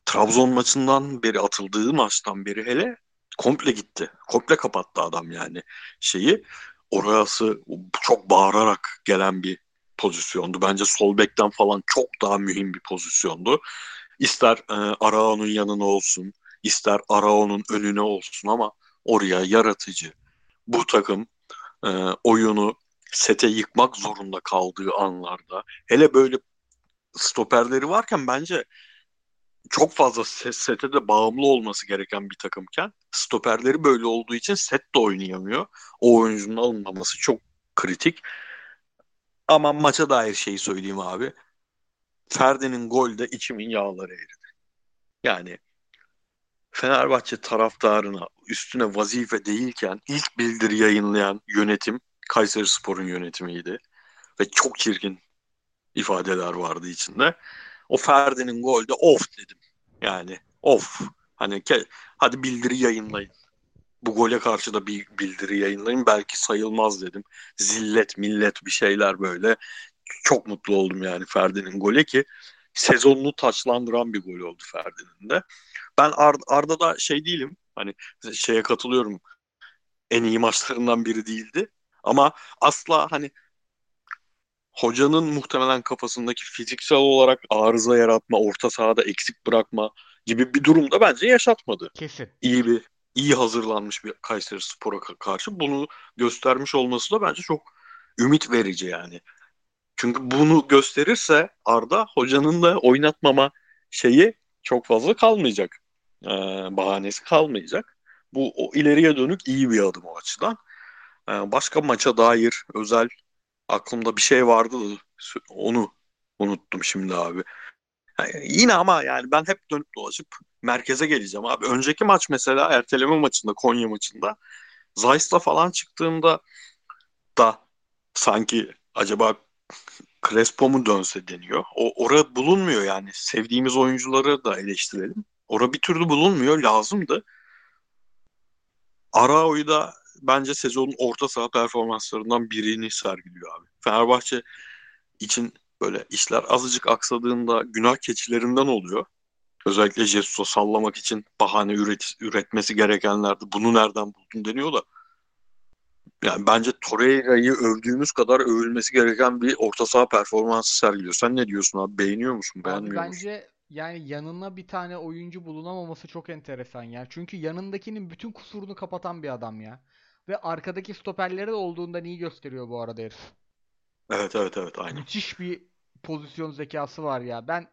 Trabzon maçından beri atıldığı maçtan beri hele komple gitti. Komple kapattı adam yani şeyi. Orası çok bağırarak gelen bir pozisyondu. Bence sol bekten falan çok daha mühim bir pozisyondu. İster e, Arao'nun yanına olsun, ister Arao'nun önüne olsun ama oraya yaratıcı bu takım e, oyunu sete yıkmak zorunda kaldığı anlarda hele böyle stoperleri varken bence çok fazla sete de bağımlı olması gereken bir takımken stoperleri böyle olduğu için set de oynayamıyor. O oyuncunun alınmaması çok kritik. Ama maça dair şeyi söyleyeyim abi. Ferdi'nin golde içimin yağları eridi. Yani Fenerbahçe taraftarına üstüne vazife değilken ilk bildiri yayınlayan yönetim Kayseri Spor'un yönetimiydi. Ve çok çirkin ifadeler vardı içinde. O Ferdi'nin golde of dedim. Yani of. Hani ke hadi bildiri yayınlayın. bu gole karşı da bir bildiri yayınlayayım. Belki sayılmaz dedim. Zillet, millet bir şeyler böyle. Çok mutlu oldum yani Ferdi'nin golü ki sezonunu taçlandıran bir gol oldu Ferdi'nin de. Ben Ar Arda da şey değilim. Hani şeye katılıyorum. En iyi maçlarından biri değildi. Ama asla hani hocanın muhtemelen kafasındaki fiziksel olarak arıza yaratma, orta sahada eksik bırakma gibi bir durumda bence yaşatmadı. Kesin. İyi bir iyi hazırlanmış bir Kayseri Spor'a karşı bunu göstermiş olması da bence çok ümit verici yani. Çünkü bunu gösterirse Arda hocanın da oynatmama şeyi çok fazla kalmayacak. Ee, bahanesi kalmayacak. Bu o ileriye dönük iyi bir adım o açıdan. Ee, başka maça dair özel aklımda bir şey vardı da onu unuttum şimdi abi. Yani yine ama yani ben hep dönüp dolaşıp merkeze geleceğim abi. Önceki maç mesela erteleme maçında Konya maçında Zayt'la falan çıktığımda da sanki acaba Crespo mu dönse deniyor. O ora bulunmuyor yani. Sevdiğimiz oyuncuları da eleştirelim. Ora bir türlü bulunmuyor. Lazımdı. Arao'yu da bence sezonun orta saha performanslarından birini sergiliyor abi. Fenerbahçe için böyle işler azıcık aksadığında günah keçilerinden oluyor. Özellikle Jesus'a sallamak için bahane üret, üretmesi gerekenlerde bunu nereden buldun deniyor da yani bence Torreira'yı övdüğümüz kadar övülmesi gereken bir orta saha performansı sergiliyor. Sen ne diyorsun abi? Beğeniyor musun? Beğenmiyor abi musun? bence yani yanına bir tane oyuncu bulunamaması çok enteresan ya. Çünkü yanındakinin bütün kusurunu kapatan bir adam ya. Ve arkadaki stoperleri de olduğundan iyi gösteriyor bu arada herif. Evet evet evet aynen. Müthiş bir pozisyon zekası var ya. Ben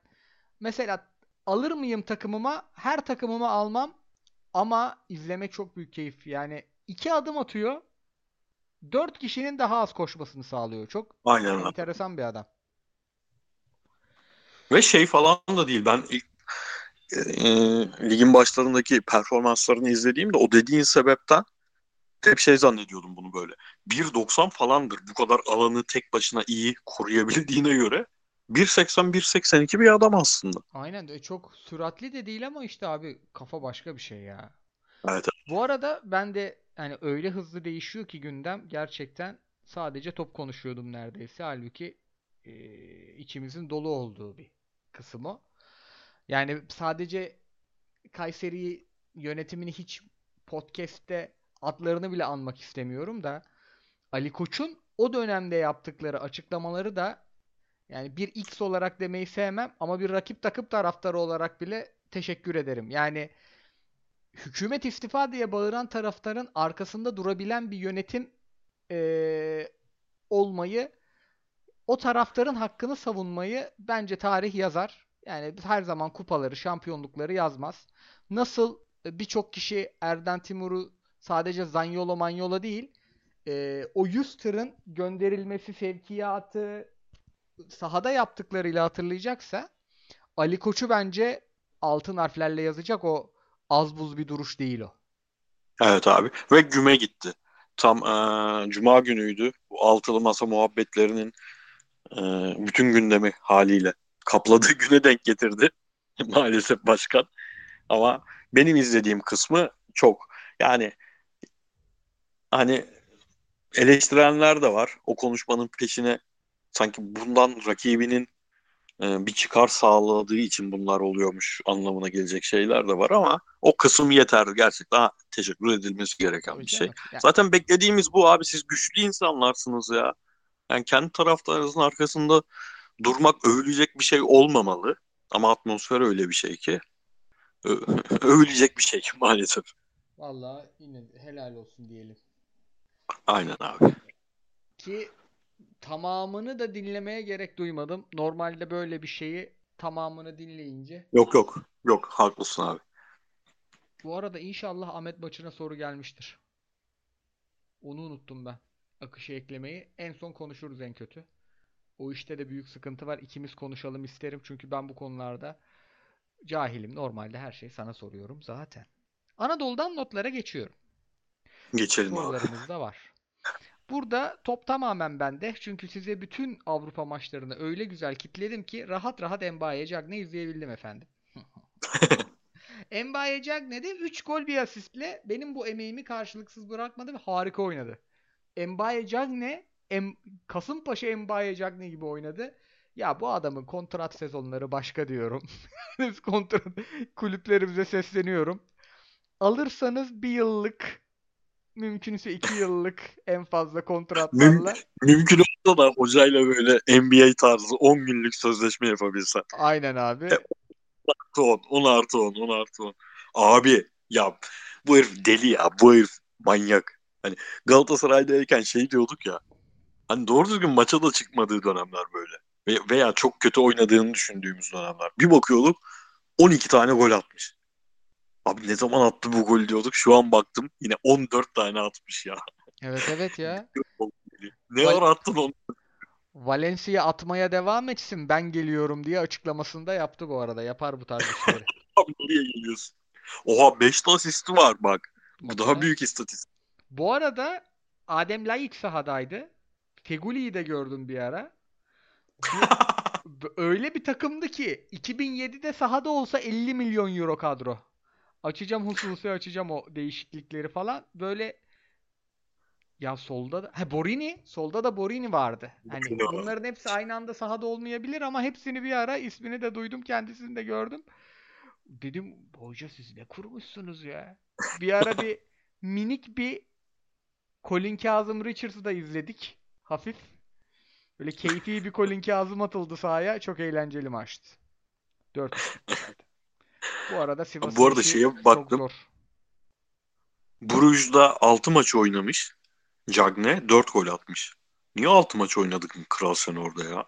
mesela alır mıyım takımıma? Her takımıma almam. Ama izlemek çok büyük keyif. Yani iki adım atıyor. Dört kişinin daha az koşmasını sağlıyor. Çok Aynen enteresan bir adam. Ve şey falan da değil. Ben ilk e, ligin başlarındaki performanslarını izlediğimde o dediğin sebepten hep şey zannediyordum bunu böyle. 1.90 falandır. Bu kadar alanı tek başına iyi koruyabildiğine göre 1.80 1.82 bir adam aslında. Aynen de çok süratli de değil ama işte abi kafa başka bir şey ya. Evet. Bu arada ben de yani öyle hızlı değişiyor ki gündem gerçekten sadece top konuşuyordum neredeyse. Halbuki e, içimizin dolu olduğu bir kısım o. Yani sadece Kayseri yönetimini hiç podcast'te adlarını bile anmak istemiyorum da Ali Koç'un o dönemde yaptıkları açıklamaları da yani bir X olarak demeyi sevmem ama bir rakip takım taraftarı olarak bile teşekkür ederim. Yani hükümet istifa diye bağıran taraftarın arkasında durabilen bir yönetim eee, olmayı, o taraftarın hakkını savunmayı bence tarih yazar. Yani her zaman kupaları, şampiyonlukları yazmaz. Nasıl birçok kişi Erden Timur'u sadece Zanyolo Manyolo değil, eee, o 100 tırın gönderilmesi, sevkiyatı, sahada yaptıklarıyla hatırlayacaksa Ali Koç'u bence altın harflerle yazacak o az buz bir duruş değil o. Evet abi. Ve güme gitti. Tam eee, Cuma günüydü. Bu altılı masa muhabbetlerinin eee, bütün gündemi haliyle kapladığı güne denk getirdi. Maalesef başkan. Ama benim izlediğim kısmı çok. Yani hani eleştirenler de var. O konuşmanın peşine sanki bundan rakibinin e, bir çıkar sağladığı için bunlar oluyormuş anlamına gelecek şeyler de var ama o kısım yeter gerçekten ha, teşekkür edilmesi gereken bir şey. Zaten beklediğimiz bu abi siz güçlü insanlarsınız ya. Yani kendi taraftarınızın arkasında durmak övülecek bir şey olmamalı. Ama atmosfer öyle bir şey ki övülecek bir şey maalesef. vallahi yine helal olsun diyelim. Aynen abi. Ki tamamını da dinlemeye gerek duymadım. Normalde böyle bir şeyi tamamını dinleyince. Yok yok. Yok haklısın abi. Bu arada inşallah Ahmet maçına soru gelmiştir. Onu unuttum ben. Akışı eklemeyi. En son konuşuruz en kötü. O işte de büyük sıkıntı var. İkimiz konuşalım isterim. Çünkü ben bu konularda cahilim. Normalde her şeyi sana soruyorum zaten. Anadolu'dan notlara geçiyorum. Geçelim abi. Sorularımız da var. Burada top tamamen bende. Çünkü size bütün Avrupa maçlarını öyle güzel kitledim ki rahat rahat Mbaye Cagney izleyebildim efendim. Mbaye Cagne de 3 gol bir asistle benim bu emeğimi karşılıksız bırakmadı ve harika oynadı. Mbaye Cagne em, Kasımpaşa Mbaye Cagne gibi oynadı. Ya bu adamın kontrat sezonları başka diyorum. Kontrat kulüplerimize sesleniyorum. Alırsanız bir yıllık mümkünse iki yıllık en fazla kontratlarla. Mümkün olsa da hocayla böyle NBA tarzı 10 günlük sözleşme yapabilsen. Aynen abi. Artı 10, 10 artı 10, 10 artı 10. Abi ya bu herif deli ya. Bu herif manyak. Hani Galatasaray'dayken şey diyorduk ya. Hani doğru düzgün maça da çıkmadığı dönemler böyle. Ve- Veya çok kötü oynadığını düşündüğümüz dönemler. Bir bakıyorduk 12 tane gol atmış. Abi ne zaman attı bu gol diyorduk. Şu an baktım yine 14 tane atmış ya. Evet evet ya. Ne Val- ara attın onu? Valencia atmaya devam etsin ben geliyorum diye açıklamasında yaptı bu arada. Yapar bu tarz işleri. Abi nereye geliyorsun? Oha 5 asisti var bak. Bu Makine. daha büyük istatistik. Bu arada Adem Laiç sahadaydı. Feguli'yi de gördüm bir ara. Öyle bir takımdı ki 2007'de sahada olsa 50 milyon euro kadro. Açacağım hususi açacağım o değişiklikleri falan. Böyle ya solda da ha Borini, solda da Borini vardı. Hani bunların hepsi aynı anda sahada olmayabilir ama hepsini bir ara ismini de duydum, kendisini de gördüm. Dedim hoca siz ne kurmuşsunuz ya. Bir ara bir minik bir Colin Kazım Richards'ı da izledik. Hafif. Böyle keyfi bir Colin Kazım atıldı sahaya. Çok eğlenceli maçtı. 4 Bu arada Sivas'ın Bu arada şeye baktım. Bruges'da 6 maç oynamış. Cagne 4 gol atmış. Niye 6 maç oynadık kral sen orada ya?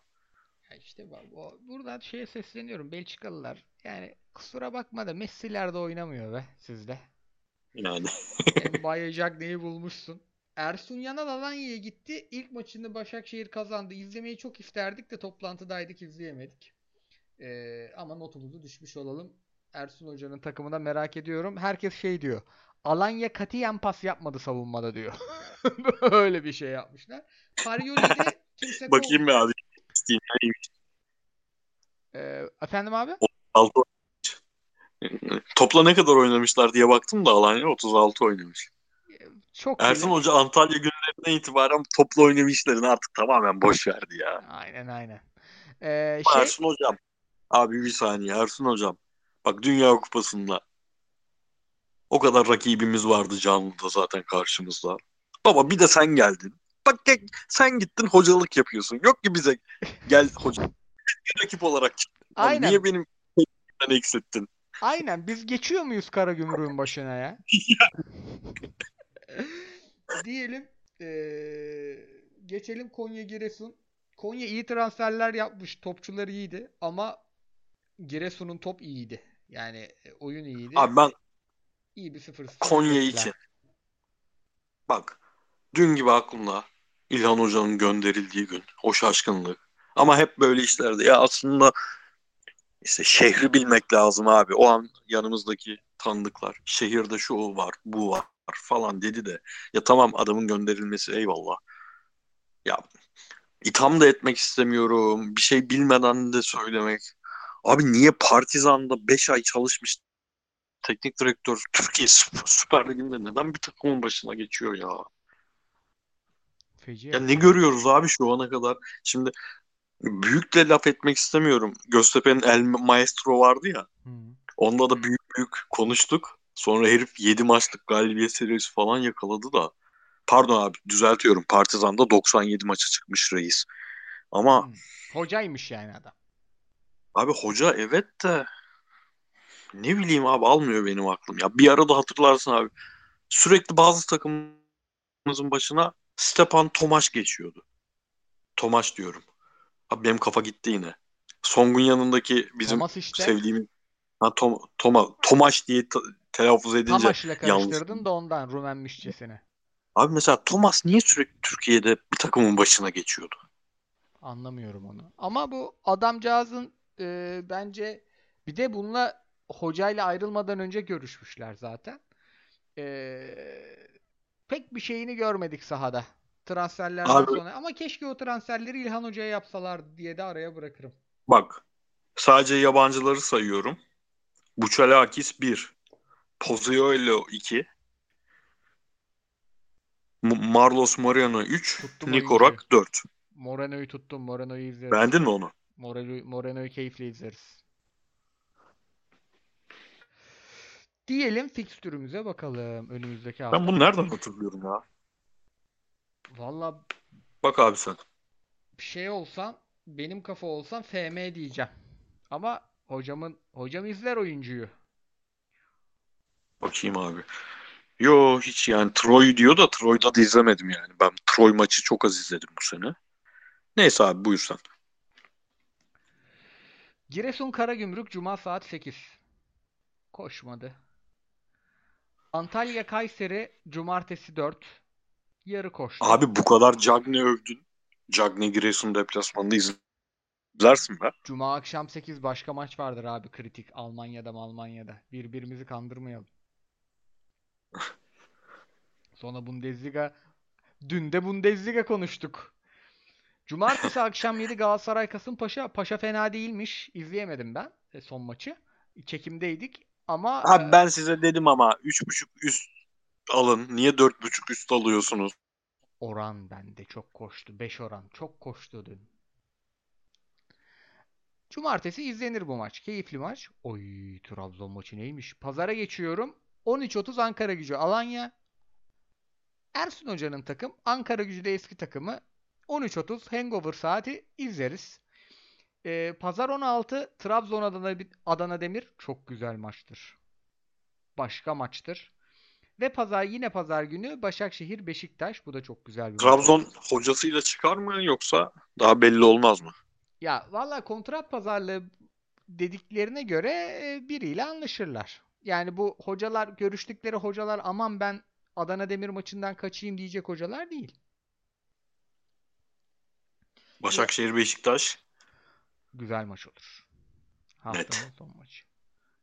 Ya işte bak, o, buradan şeye sesleniyorum. Belçikalılar. Yani kusura bakma da Messi'ler de oynamıyor be sizde. Yani Mbaye Jagne'yi bulmuşsun. Ersun Yanal Alanya'ya gitti. İlk maçını Başakşehir kazandı. İzlemeyi çok isterdik de toplantıdaydık izleyemedik. Ee, ama notumuzu düşmüş olalım. Ersun Hoca'nın takımında merak ediyorum. Herkes şey diyor. Alanya katiyen pas yapmadı savunmada diyor. Öyle bir şey yapmışlar. Farioli'de kimse bakayım bir abi. Neymiş? Ee, efendim abi? 6 Topla ne kadar oynamışlar diye baktım da Alanya 36 oynamış. Çok Ersun Hoca Antalya günlerinden itibaren topla oynama işlerini artık tamamen boş verdi ya. Aynen aynen. Ee, şey, Ersun Hocam. Abi bir saniye Ersun Hocam. Bak Dünya Kupası'nda o kadar rakibimiz vardı canlıda zaten karşımızda. Baba bir de sen geldin. Bak gel- sen gittin hocalık yapıyorsun. Yok ki bize gel hoca. Bir rakip olarak çıktın. Aynen. Niye benim ben eksilttin? Aynen biz geçiyor muyuz Karagümrük'ün başına ya? Diyelim eee, geçelim Konya Giresun. Konya iyi transferler yapmış. Topçular iyiydi ama Giresun'un top iyiydi. Yani e, oyun iyiydi. Abi ben İyi bir 0 Konya için. Bak dün gibi aklımda İlhan Hoca'nın gönderildiği gün. O şaşkınlık. Ama hep böyle işlerde ya aslında işte şehri bilmek lazım abi. O an yanımızdaki tanıdıklar şehirde şu var, bu var falan dedi de ya tamam adamın gönderilmesi eyvallah. Ya itham da etmek istemiyorum. Bir şey bilmeden de söylemek. Abi niye Partizan'da 5 ay çalışmış teknik direktör Türkiye Süper, Ligi'nde neden bir takımın başına geçiyor ya? Feci. Ya ne görüyoruz abi şu ana kadar? Şimdi büyük de laf etmek istemiyorum. Göztepe'nin El Maestro vardı ya. Hı. Onda da büyük büyük konuştuk. Sonra herif 7 maçlık galibiyet serisi falan yakaladı da. Pardon abi düzeltiyorum. Partizan'da 97 maça çıkmış reis. Ama Hı. Hocaymış yani adam. Abi hoca evet de ne bileyim abi almıyor benim aklım. Ya bir arada hatırlarsın abi. Sürekli bazı takımımızın başına Stepan Tomaş geçiyordu. Tomaş diyorum. Abi benim kafa gitti yine. Songun yanındaki bizim Thomas işte sevdiğimiz ha, Tom, Toma, Tomaş diye ta- telaffuz edince Tamaş'la yanlış. karıştırdın da ondan Rumenmişçesine. Abi mesela Thomas niye sürekli Türkiye'de bir takımın başına geçiyordu? Anlamıyorum onu. Ama bu adamcağızın e, bence bir de bununla hocayla ayrılmadan önce görüşmüşler zaten. E, pek bir şeyini görmedik sahada. Transferlerden Abi- sonra. Ama keşke o transferleri İlhan Hoca'ya yapsalar diye de araya bırakırım. Bak sadece yabancıları sayıyorum. Buçalakis 1. Pozzuolo 2. M- Marlos Moreno 3. Tuttum Nikorak 4. Moreno'yu tuttum. Moreno'yu izleriz. Beğendin mi onu? Moreno, Moreno'yu keyifle izleriz. Diyelim fikstürümüze bakalım önümüzdeki hafta. Ben bunu nereden hatırlıyorum ya? Valla Bak abi sen. bir şey olsam benim kafa olsam FM diyeceğim. Ama hocamın hocam izler oyuncuyu. Bakayım abi. Yo hiç yani Troy diyor da Troy'da da izlemedim yani. Ben Troy maçı çok az izledim bu sene. Neyse abi buyur sen. Giresun Karagümrük Cuma saat 8. Koşmadı. Antalya Kayseri Cumartesi 4. Yarı koştu. Abi bu kadar Cagne övdün. Cagne Giresun deplasmanında izlersin be. Cuma akşam 8 başka maç vardır abi kritik. Almanya'da mı Almanya'da. Birbirimizi kandırmayalım. Sonra Bundesliga. Dün de Bundesliga konuştuk. Cumartesi akşam 7 Galatasaray Kasımpaşa. Paşa fena değilmiş. İzleyemedim ben e, son maçı. Çekimdeydik. Ama Abi e, ben size dedim ama 3.5 üst alın. Niye 4.5 üst alıyorsunuz? oran bende çok koştu. 5 oran. Çok koştu dün. Cumartesi izlenir bu maç. Keyifli maç. Oy Trabzon maçı neymiş? Pazara geçiyorum. 13.30 Ankara Gücü Alanya. Ersun Hoca'nın takım. Ankara Gücü de eski takımı. 13.30 Hangover saati izleriz. Ee, Pazar 16 Trabzon Adana, Adana Demir çok güzel maçtır. Başka maçtır. Ve pazar yine pazar günü Başakşehir Beşiktaş. Bu da çok güzel bir maç Trabzon olur. hocasıyla çıkar mı yoksa daha belli olmaz mı? Ya valla kontrat pazarlığı dediklerine göre e, biriyle anlaşırlar. Yani bu hocalar görüştükleri hocalar aman ben Adana Demir maçından kaçayım diyecek hocalar değil. Başakşehir Beşiktaş. Güzel maç olur. Haftanın Net. son maçı.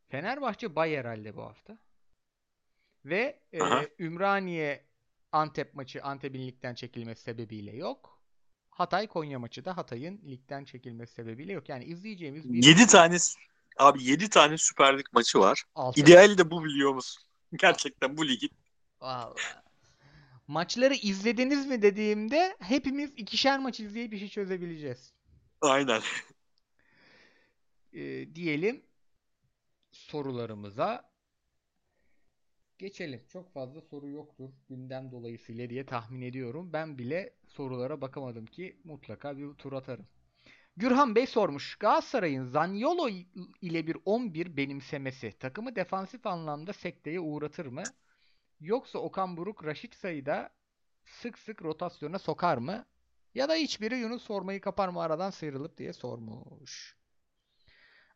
Fenerbahçe bay herhalde bu hafta. Ve e, Aha. Ümraniye Antep maçı Antep'in ligden çekilmesi sebebiyle yok. Hatay Konya maçı da Hatay'ın ligden çekilmesi sebebiyle yok. Yani izleyeceğimiz bir 7 tane abi 7 tane Süper Lig maçı var. altı- İdeal de bu biliyor musun? Gerçekten bu ligin. Vallahi. Maçları izlediniz mi dediğimde hepimiz ikişer maç izleyip işi çözebileceğiz. Aynen. Ee, diyelim sorularımıza geçelim. Çok fazla soru yoktur gündem dolayısıyla diye tahmin ediyorum. Ben bile sorulara bakamadım ki mutlaka bir tur atarım. Gürhan Bey sormuş. Galatasaray'ın Zaniolo ile bir 11 benimsemesi takımı defansif anlamda sekteye uğratır mı? Yoksa Okan Buruk Raşit Sayı'da sık sık rotasyona sokar mı? Ya da hiçbiri Yunus sormayı kapar mı aradan sıyrılıp diye sormuş.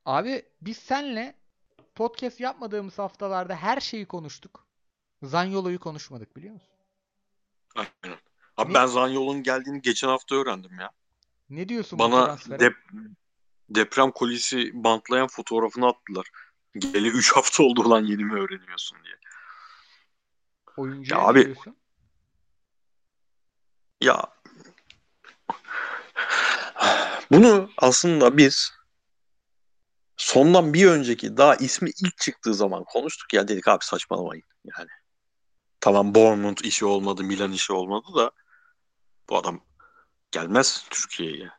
Abi biz senle podcast yapmadığımız haftalarda her şeyi konuştuk. Zanyolo'yu konuşmadık biliyor musun? Aynen. Abi Ne- ben Zanyol'un geldiğini geçen hafta öğrendim ya. Ne diyorsun bu Bana transfere? dep- deprem kolisi bantlayan fotoğrafını attılar. Geli 3 hafta oldu lan yeni mi öğreniyorsun diye. Oyuncuya Ya abi- diyorsun? Ya bunu aslında biz sondan bir önceki daha ismi ilk çıktığı zaman konuştuk ya dedik abi saçmalamayın yani. Tamam Bournemouth işi olmadı, Milan işi olmadı da bu adam gelmez Türkiye'ye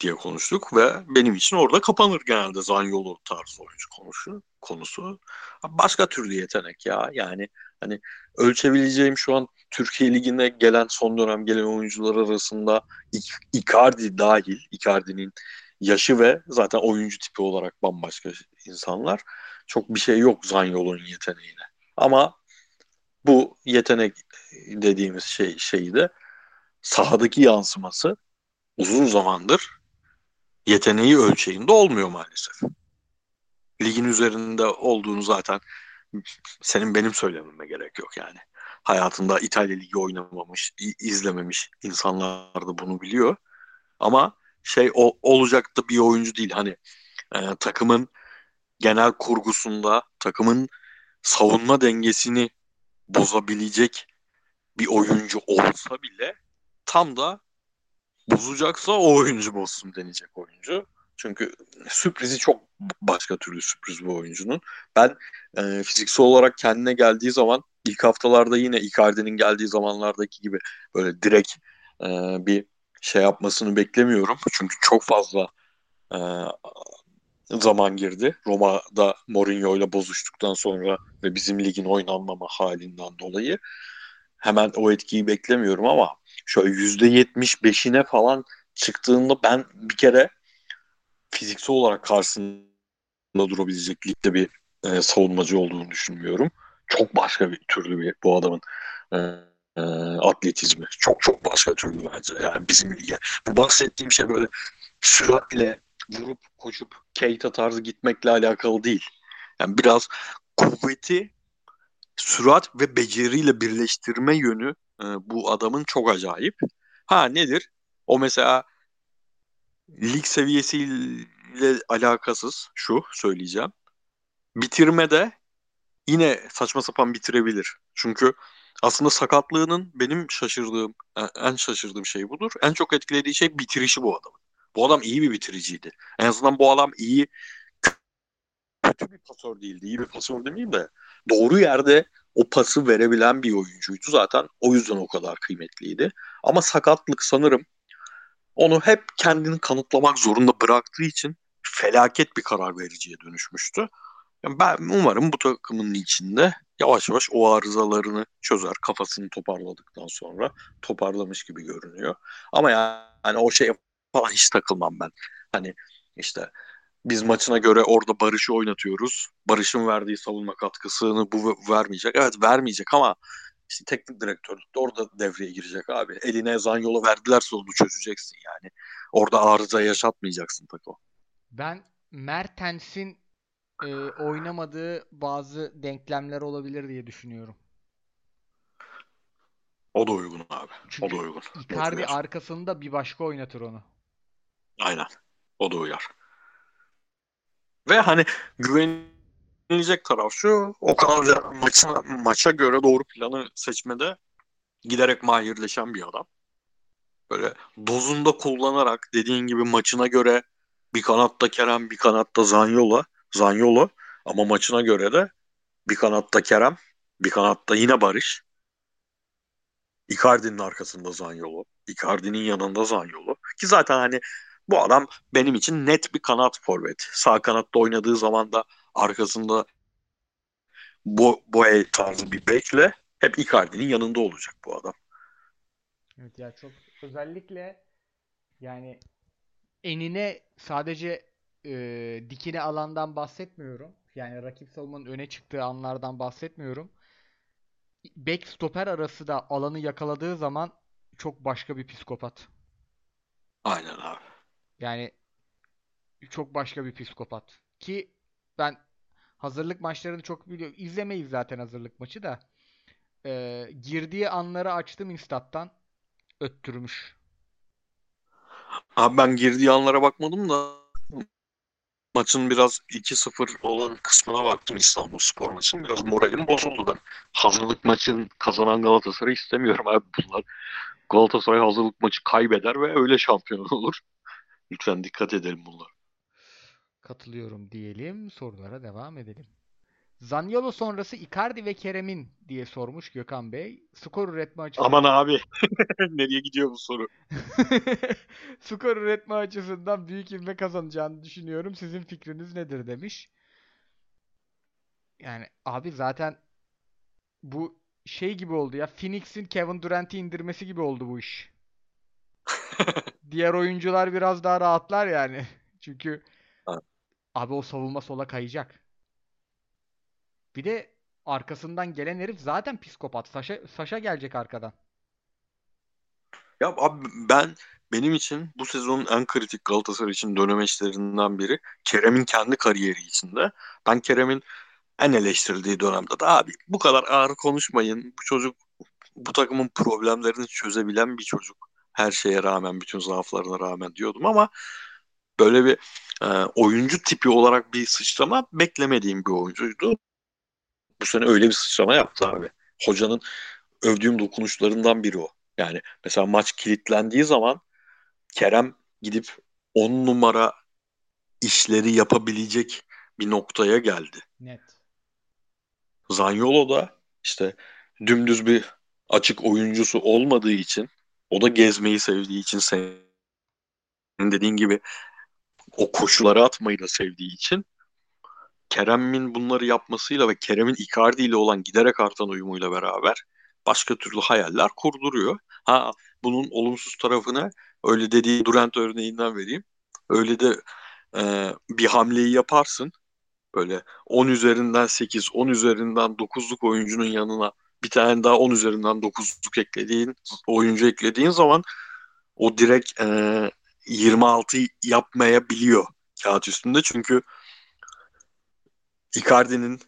diye konuştuk ve benim için orada kapanır genelde Zanyolu tarzı oyuncu konuşu, konusu. Başka türlü yetenek ya yani hani ölçebileceğim şu an Türkiye Ligi'ne gelen son dönem gelen oyuncular arasında Icardi dahil, Icardi'nin yaşı ve zaten oyuncu tipi olarak bambaşka insanlar. Çok bir şey yok Zanyolu'nun yeteneğine. Ama bu yetenek dediğimiz şey şeyi de sahadaki yansıması uzun zamandır yeteneği ölçeğinde olmuyor maalesef. Ligin üzerinde olduğunu zaten senin benim söylememe gerek yok yani. Hayatında İtalya Ligi oynamamış, izlememiş insanlar da bunu biliyor. Ama şey o, olacak da bir oyuncu değil. Hani e, takımın genel kurgusunda takımın savunma dengesini bozabilecek bir oyuncu olsa bile tam da bozacaksa o oyuncu bozsun denecek oyuncu. Çünkü sürprizi çok başka türlü sürpriz bu oyuncunun. Ben e, fiziksel olarak kendine geldiği zaman ilk haftalarda yine Icardi'nin geldiği zamanlardaki gibi böyle direkt e, bir şey yapmasını beklemiyorum. Çünkü çok fazla e, zaman girdi. Roma'da Mourinho ile bozuştuktan sonra ve bizim ligin oynanmama halinden dolayı hemen o etkiyi beklemiyorum ama şöyle %75'ine falan çıktığında ben bir kere fiziksel olarak karşısında durabilecek ligde bir e, savunmacı olduğunu düşünmüyorum. Çok başka bir türlü bir bu adamın e, e, atletizmi. Çok çok başka türlü bence. Yani bizim lige. Bu bahsettiğim şey böyle süratle vurup koşup Keita tarzı gitmekle alakalı değil. Yani biraz kuvveti sürat ve beceriyle birleştirme yönü e, bu adamın çok acayip. Ha nedir? O mesela lig seviyesiyle alakasız şu söyleyeceğim. Bitirmede yine saçma sapan bitirebilir. Çünkü aslında sakatlığının benim şaşırdığım, e, en şaşırdığım şey budur. En çok etkilediği şey bitirişi bu adamın. Bu adam iyi bir bitiriciydi. En azından bu adam iyi kötü bir pasör değildi. İyi bir pasör demeyeyim de doğru yerde o pası verebilen bir oyuncuydu. Zaten o yüzden o kadar kıymetliydi. Ama sakatlık sanırım onu hep kendini kanıtlamak zorunda bıraktığı için felaket bir karar vericiye dönüşmüştü. Yani ben umarım bu takımın içinde yavaş yavaş o arızalarını çözer kafasını toparladıktan sonra toparlamış gibi görünüyor. Ama yani o şeye falan hiç takılmam ben. Hani işte biz maçına göre orada Barış'ı oynatıyoruz. Barış'ın verdiği savunma katkısını bu vermeyecek. Evet vermeyecek ama işte teknik direktörlük de orada devreye girecek abi. Eline Zanyol'u verdilerse onu çözeceksin yani. Orada arıza yaşatmayacaksın takım. Ben Mertens'in e, oynamadığı bazı denklemler olabilir diye düşünüyorum. O da uygun abi. Çünkü o da uygun. Icardi arkasında bir başka oynatır onu. Aynen. O da uyar. Ve hani güvenilecek taraf şu o kadar maça, maça göre doğru planı seçmede giderek mahirleşen bir adam. Böyle dozunda kullanarak dediğin gibi maçına göre bir kanatta Kerem bir kanatta Zanyola Zanyola ama maçına göre de bir kanatta Kerem bir kanatta yine Barış Icardi'nin arkasında Zanyolu. Icardi'nin yanında Zanyolu. Ki zaten hani bu adam benim için net bir kanat forvet. Sağ kanatta oynadığı zaman da arkasında bu Boe tarzı bir bekle hep Icardi'nin yanında olacak bu adam. Evet ya çok özellikle yani enine sadece e, dikine alandan bahsetmiyorum. Yani rakip savunmanın öne çıktığı anlardan bahsetmiyorum. Back stoper arası da alanı yakaladığı zaman çok başka bir psikopat. Aynen abi. Yani çok başka bir psikopat. Ki ben hazırlık maçlarını çok biliyorum. İzlemeyiz zaten hazırlık maçı da. Ee, girdiği anları açtım Instat'tan. Öttürmüş. Abi ben girdiği anlara bakmadım da maçın biraz 2-0 olan kısmına baktım İstanbul Spor maçının. Biraz moralim bozuldu ben. Hazırlık maçın kazanan Galatasaray istemiyorum abi bunlar. Galatasaray hazırlık maçı kaybeder ve öyle şampiyon olur. Lütfen dikkat edelim bunlar. Katılıyorum diyelim. Sorulara devam edelim. Zaniolo sonrası Icardi ve Kerem'in diye sormuş Gökhan Bey. Skor üretme açısından... Aman abi. Nereye gidiyor bu soru? Skor üretme açısından büyük ivme kazanacağını düşünüyorum. Sizin fikriniz nedir demiş. Yani abi zaten bu şey gibi oldu ya. Phoenix'in Kevin Durant'i indirmesi gibi oldu bu iş. Diğer oyuncular biraz daha rahatlar yani. Çünkü abi o savunma sola kayacak. Bir de arkasından gelen herif zaten psikopat. Saşa, Saşa gelecek arkadan. Ya abi ben benim için bu sezonun en kritik Galatasaray için dönemeçlerinden biri Kerem'in kendi kariyeri içinde. Ben Kerem'in en eleştirildiği dönemde de abi bu kadar ağır konuşmayın. Bu çocuk bu takımın problemlerini çözebilen bir çocuk. Her şeye rağmen, bütün zaaflarına rağmen diyordum ama böyle bir e, oyuncu tipi olarak bir sıçrama beklemediğim bir oyuncuydu. Bu sene öyle bir sıçrama yaptı abi. Hocanın övdüğüm dokunuşlarından biri o. Yani mesela maç kilitlendiği zaman Kerem gidip 10 numara işleri yapabilecek bir noktaya geldi. Net. Zaniolo da işte dümdüz bir açık oyuncusu olmadığı için o da gezmeyi sevdiği için senin dediğin gibi o koşuları atmayı da sevdiği için Kerem'in bunları yapmasıyla ve Kerem'in Icardi ile olan giderek artan uyumuyla beraber başka türlü hayaller kurduruyor. Ha bunun olumsuz tarafını öyle dediği Durant örneğinden vereyim. Öyle de e, bir hamleyi yaparsın. Böyle 10 üzerinden 8, 10 üzerinden 9'luk oyuncunun yanına bir tane daha 10 üzerinden 9'luk eklediğin oyuncu eklediğin zaman o direkt e, 26 yapmayabiliyor kağıt üstünde. Çünkü Icardi'nin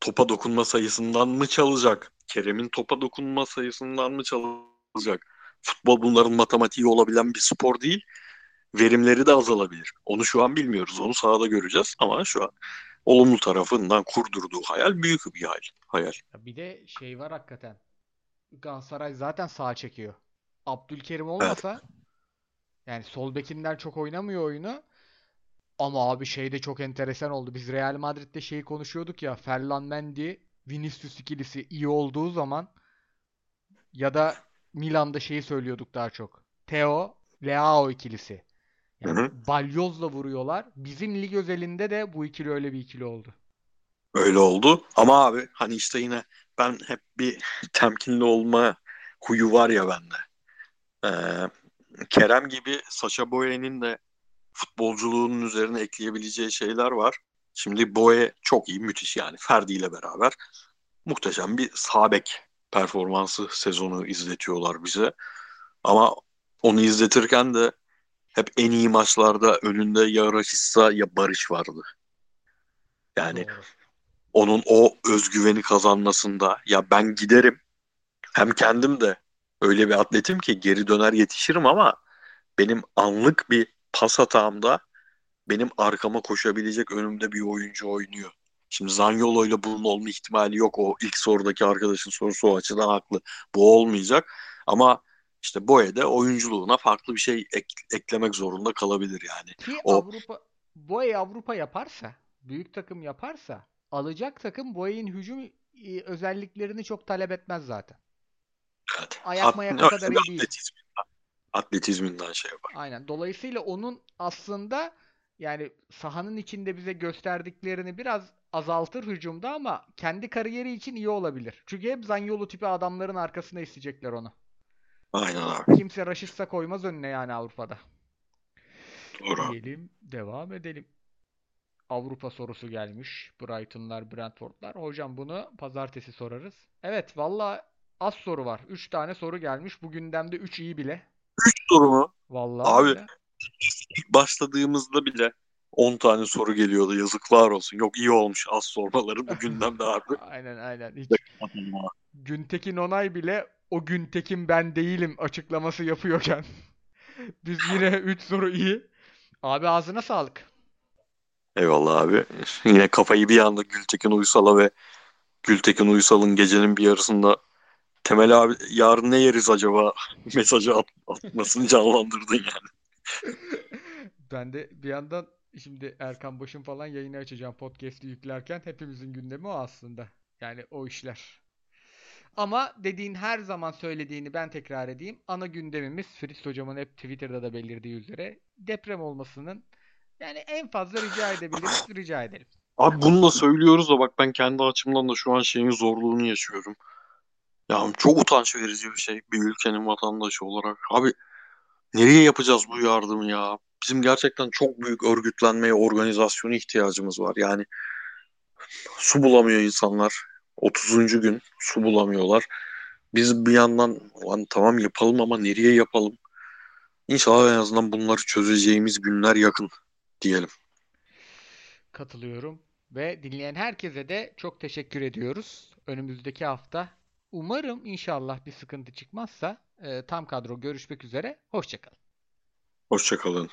topa dokunma sayısından mı çalacak? Kerem'in topa dokunma sayısından mı çalacak? Futbol bunların matematiği olabilen bir spor değil. Verimleri de azalabilir. Onu şu an bilmiyoruz. Onu sahada göreceğiz ama şu an olumlu tarafından kurdurduğu hayal büyük bir hayal. hayal. Ya bir de şey var hakikaten. Galatasaray zaten sağ çekiyor. Abdülkerim olmasa yani sol bekinden çok oynamıyor oyunu. Ama abi şey de çok enteresan oldu. Biz Real Madrid'de şeyi konuşuyorduk ya. Ferland Mendy, Vinicius ikilisi iyi olduğu zaman ya da Milan'da şeyi söylüyorduk daha çok. Theo, Leao ikilisi. Yani Hı hı. balyozla vuruyorlar. Bizim lig özelinde de bu ikili öyle bir ikili oldu. Öyle oldu. Ama abi hani işte yine ben hep bir temkinli olma huyu var ya bende. Ee, Kerem gibi Sacha Boey'nin de futbolculuğunun üzerine ekleyebileceği şeyler var. Şimdi Boye çok iyi, müthiş yani. Ferdi ile beraber muhteşem bir sağ bek performansı sezonu izletiyorlar bize. Ama onu izletirken de hep en iyi maçlarda önünde ya Raşitsa ya Barış vardı. Yani Doğru. onun o özgüveni kazanmasında ya ben giderim hem kendim de öyle bir atletim ki geri döner yetişirim ama benim anlık bir pas hatamda benim arkama koşabilecek önümde bir oyuncu oynuyor. Şimdi Zaniolo ile bunun olma ihtimali yok. O ilk sorudaki arkadaşın sorusu o açıdan haklı. Bu olmayacak. Ama işte Boye de oyunculuğuna farklı bir şey ek- eklemek zorunda kalabilir yani. Ki O Avrupa Boye Avrupa yaparsa, büyük takım yaparsa alacak takım Boye'nin hücum e, özelliklerini çok talep etmez zaten. Evet, Ayak at- mayak o kadar iyi değil. atletizminden, atletizminden şey yapar. Aynen. Dolayısıyla onun aslında yani sahanın içinde bize gösterdiklerini biraz azaltır hücumda ama kendi kariyeri için iyi olabilir. Çünkü hep Zaniolo tipi adamların arkasına isteyecekler onu. Aynen abi. Kimse Raşitsa koymaz önüne yani Avrupa'da. Doğru. Diyelim, devam edelim. Avrupa sorusu gelmiş. Brighton'lar, Brentford'lar. Hocam bunu pazartesi sorarız. Evet, valla az soru var. 3 tane soru gelmiş. Bu gündemde 3 iyi bile. Soru mu? Vallahi Abi öyle. ilk başladığımızda bile 10 tane soru geliyordu. Yazıklar olsun. Yok iyi olmuş az sormaları bu gündemde abi. Aynen aynen. Hiç. Güntekin Onay bile o Güntekin ben değilim açıklaması yapıyorken biz yine 3 soru iyi. Abi ağzına sağlık. Eyvallah abi. Yine kafayı bir anda Gültekin Uysal'a ve Gültekin Uysal'ın gecenin bir yarısında Temel abi yarın ne yeriz acaba mesajı at, atmasını canlandırdın yani. Ben de bir yandan şimdi Erkan Baş'ın falan yayını açacağım podcast'i yüklerken hepimizin gündemi o aslında. Yani o işler. Ama dediğin her zaman söylediğini ben tekrar edeyim. Ana gündemimiz Fritz hocamın hep Twitter'da da belirdiği üzere deprem olmasının yani en fazla rica edebiliriz, rica edelim. Abi bunu da söylüyoruz da bak ben kendi açımdan da şu an şeyin zorluğunu yaşıyorum. Ya çok utanç verici bir şey bir ülkenin vatandaşı olarak. Abi nereye yapacağız bu yardımı ya? Bizim gerçekten çok büyük örgütlenmeye, organizasyona ihtiyacımız var. Yani su bulamıyor insanlar. 30. gün su bulamıyorlar. Biz bir yandan "Lan tamam yapalım ama nereye yapalım? İnşallah en azından bunları çözeceğimiz günler yakın diyelim. Katılıyorum ve dinleyen herkese de çok teşekkür ediyoruz. Önümüzdeki hafta umarım inşallah bir sıkıntı çıkmazsa e, tam kadro görüşmek üzere. Hoşçakalın. Hoşçakalın.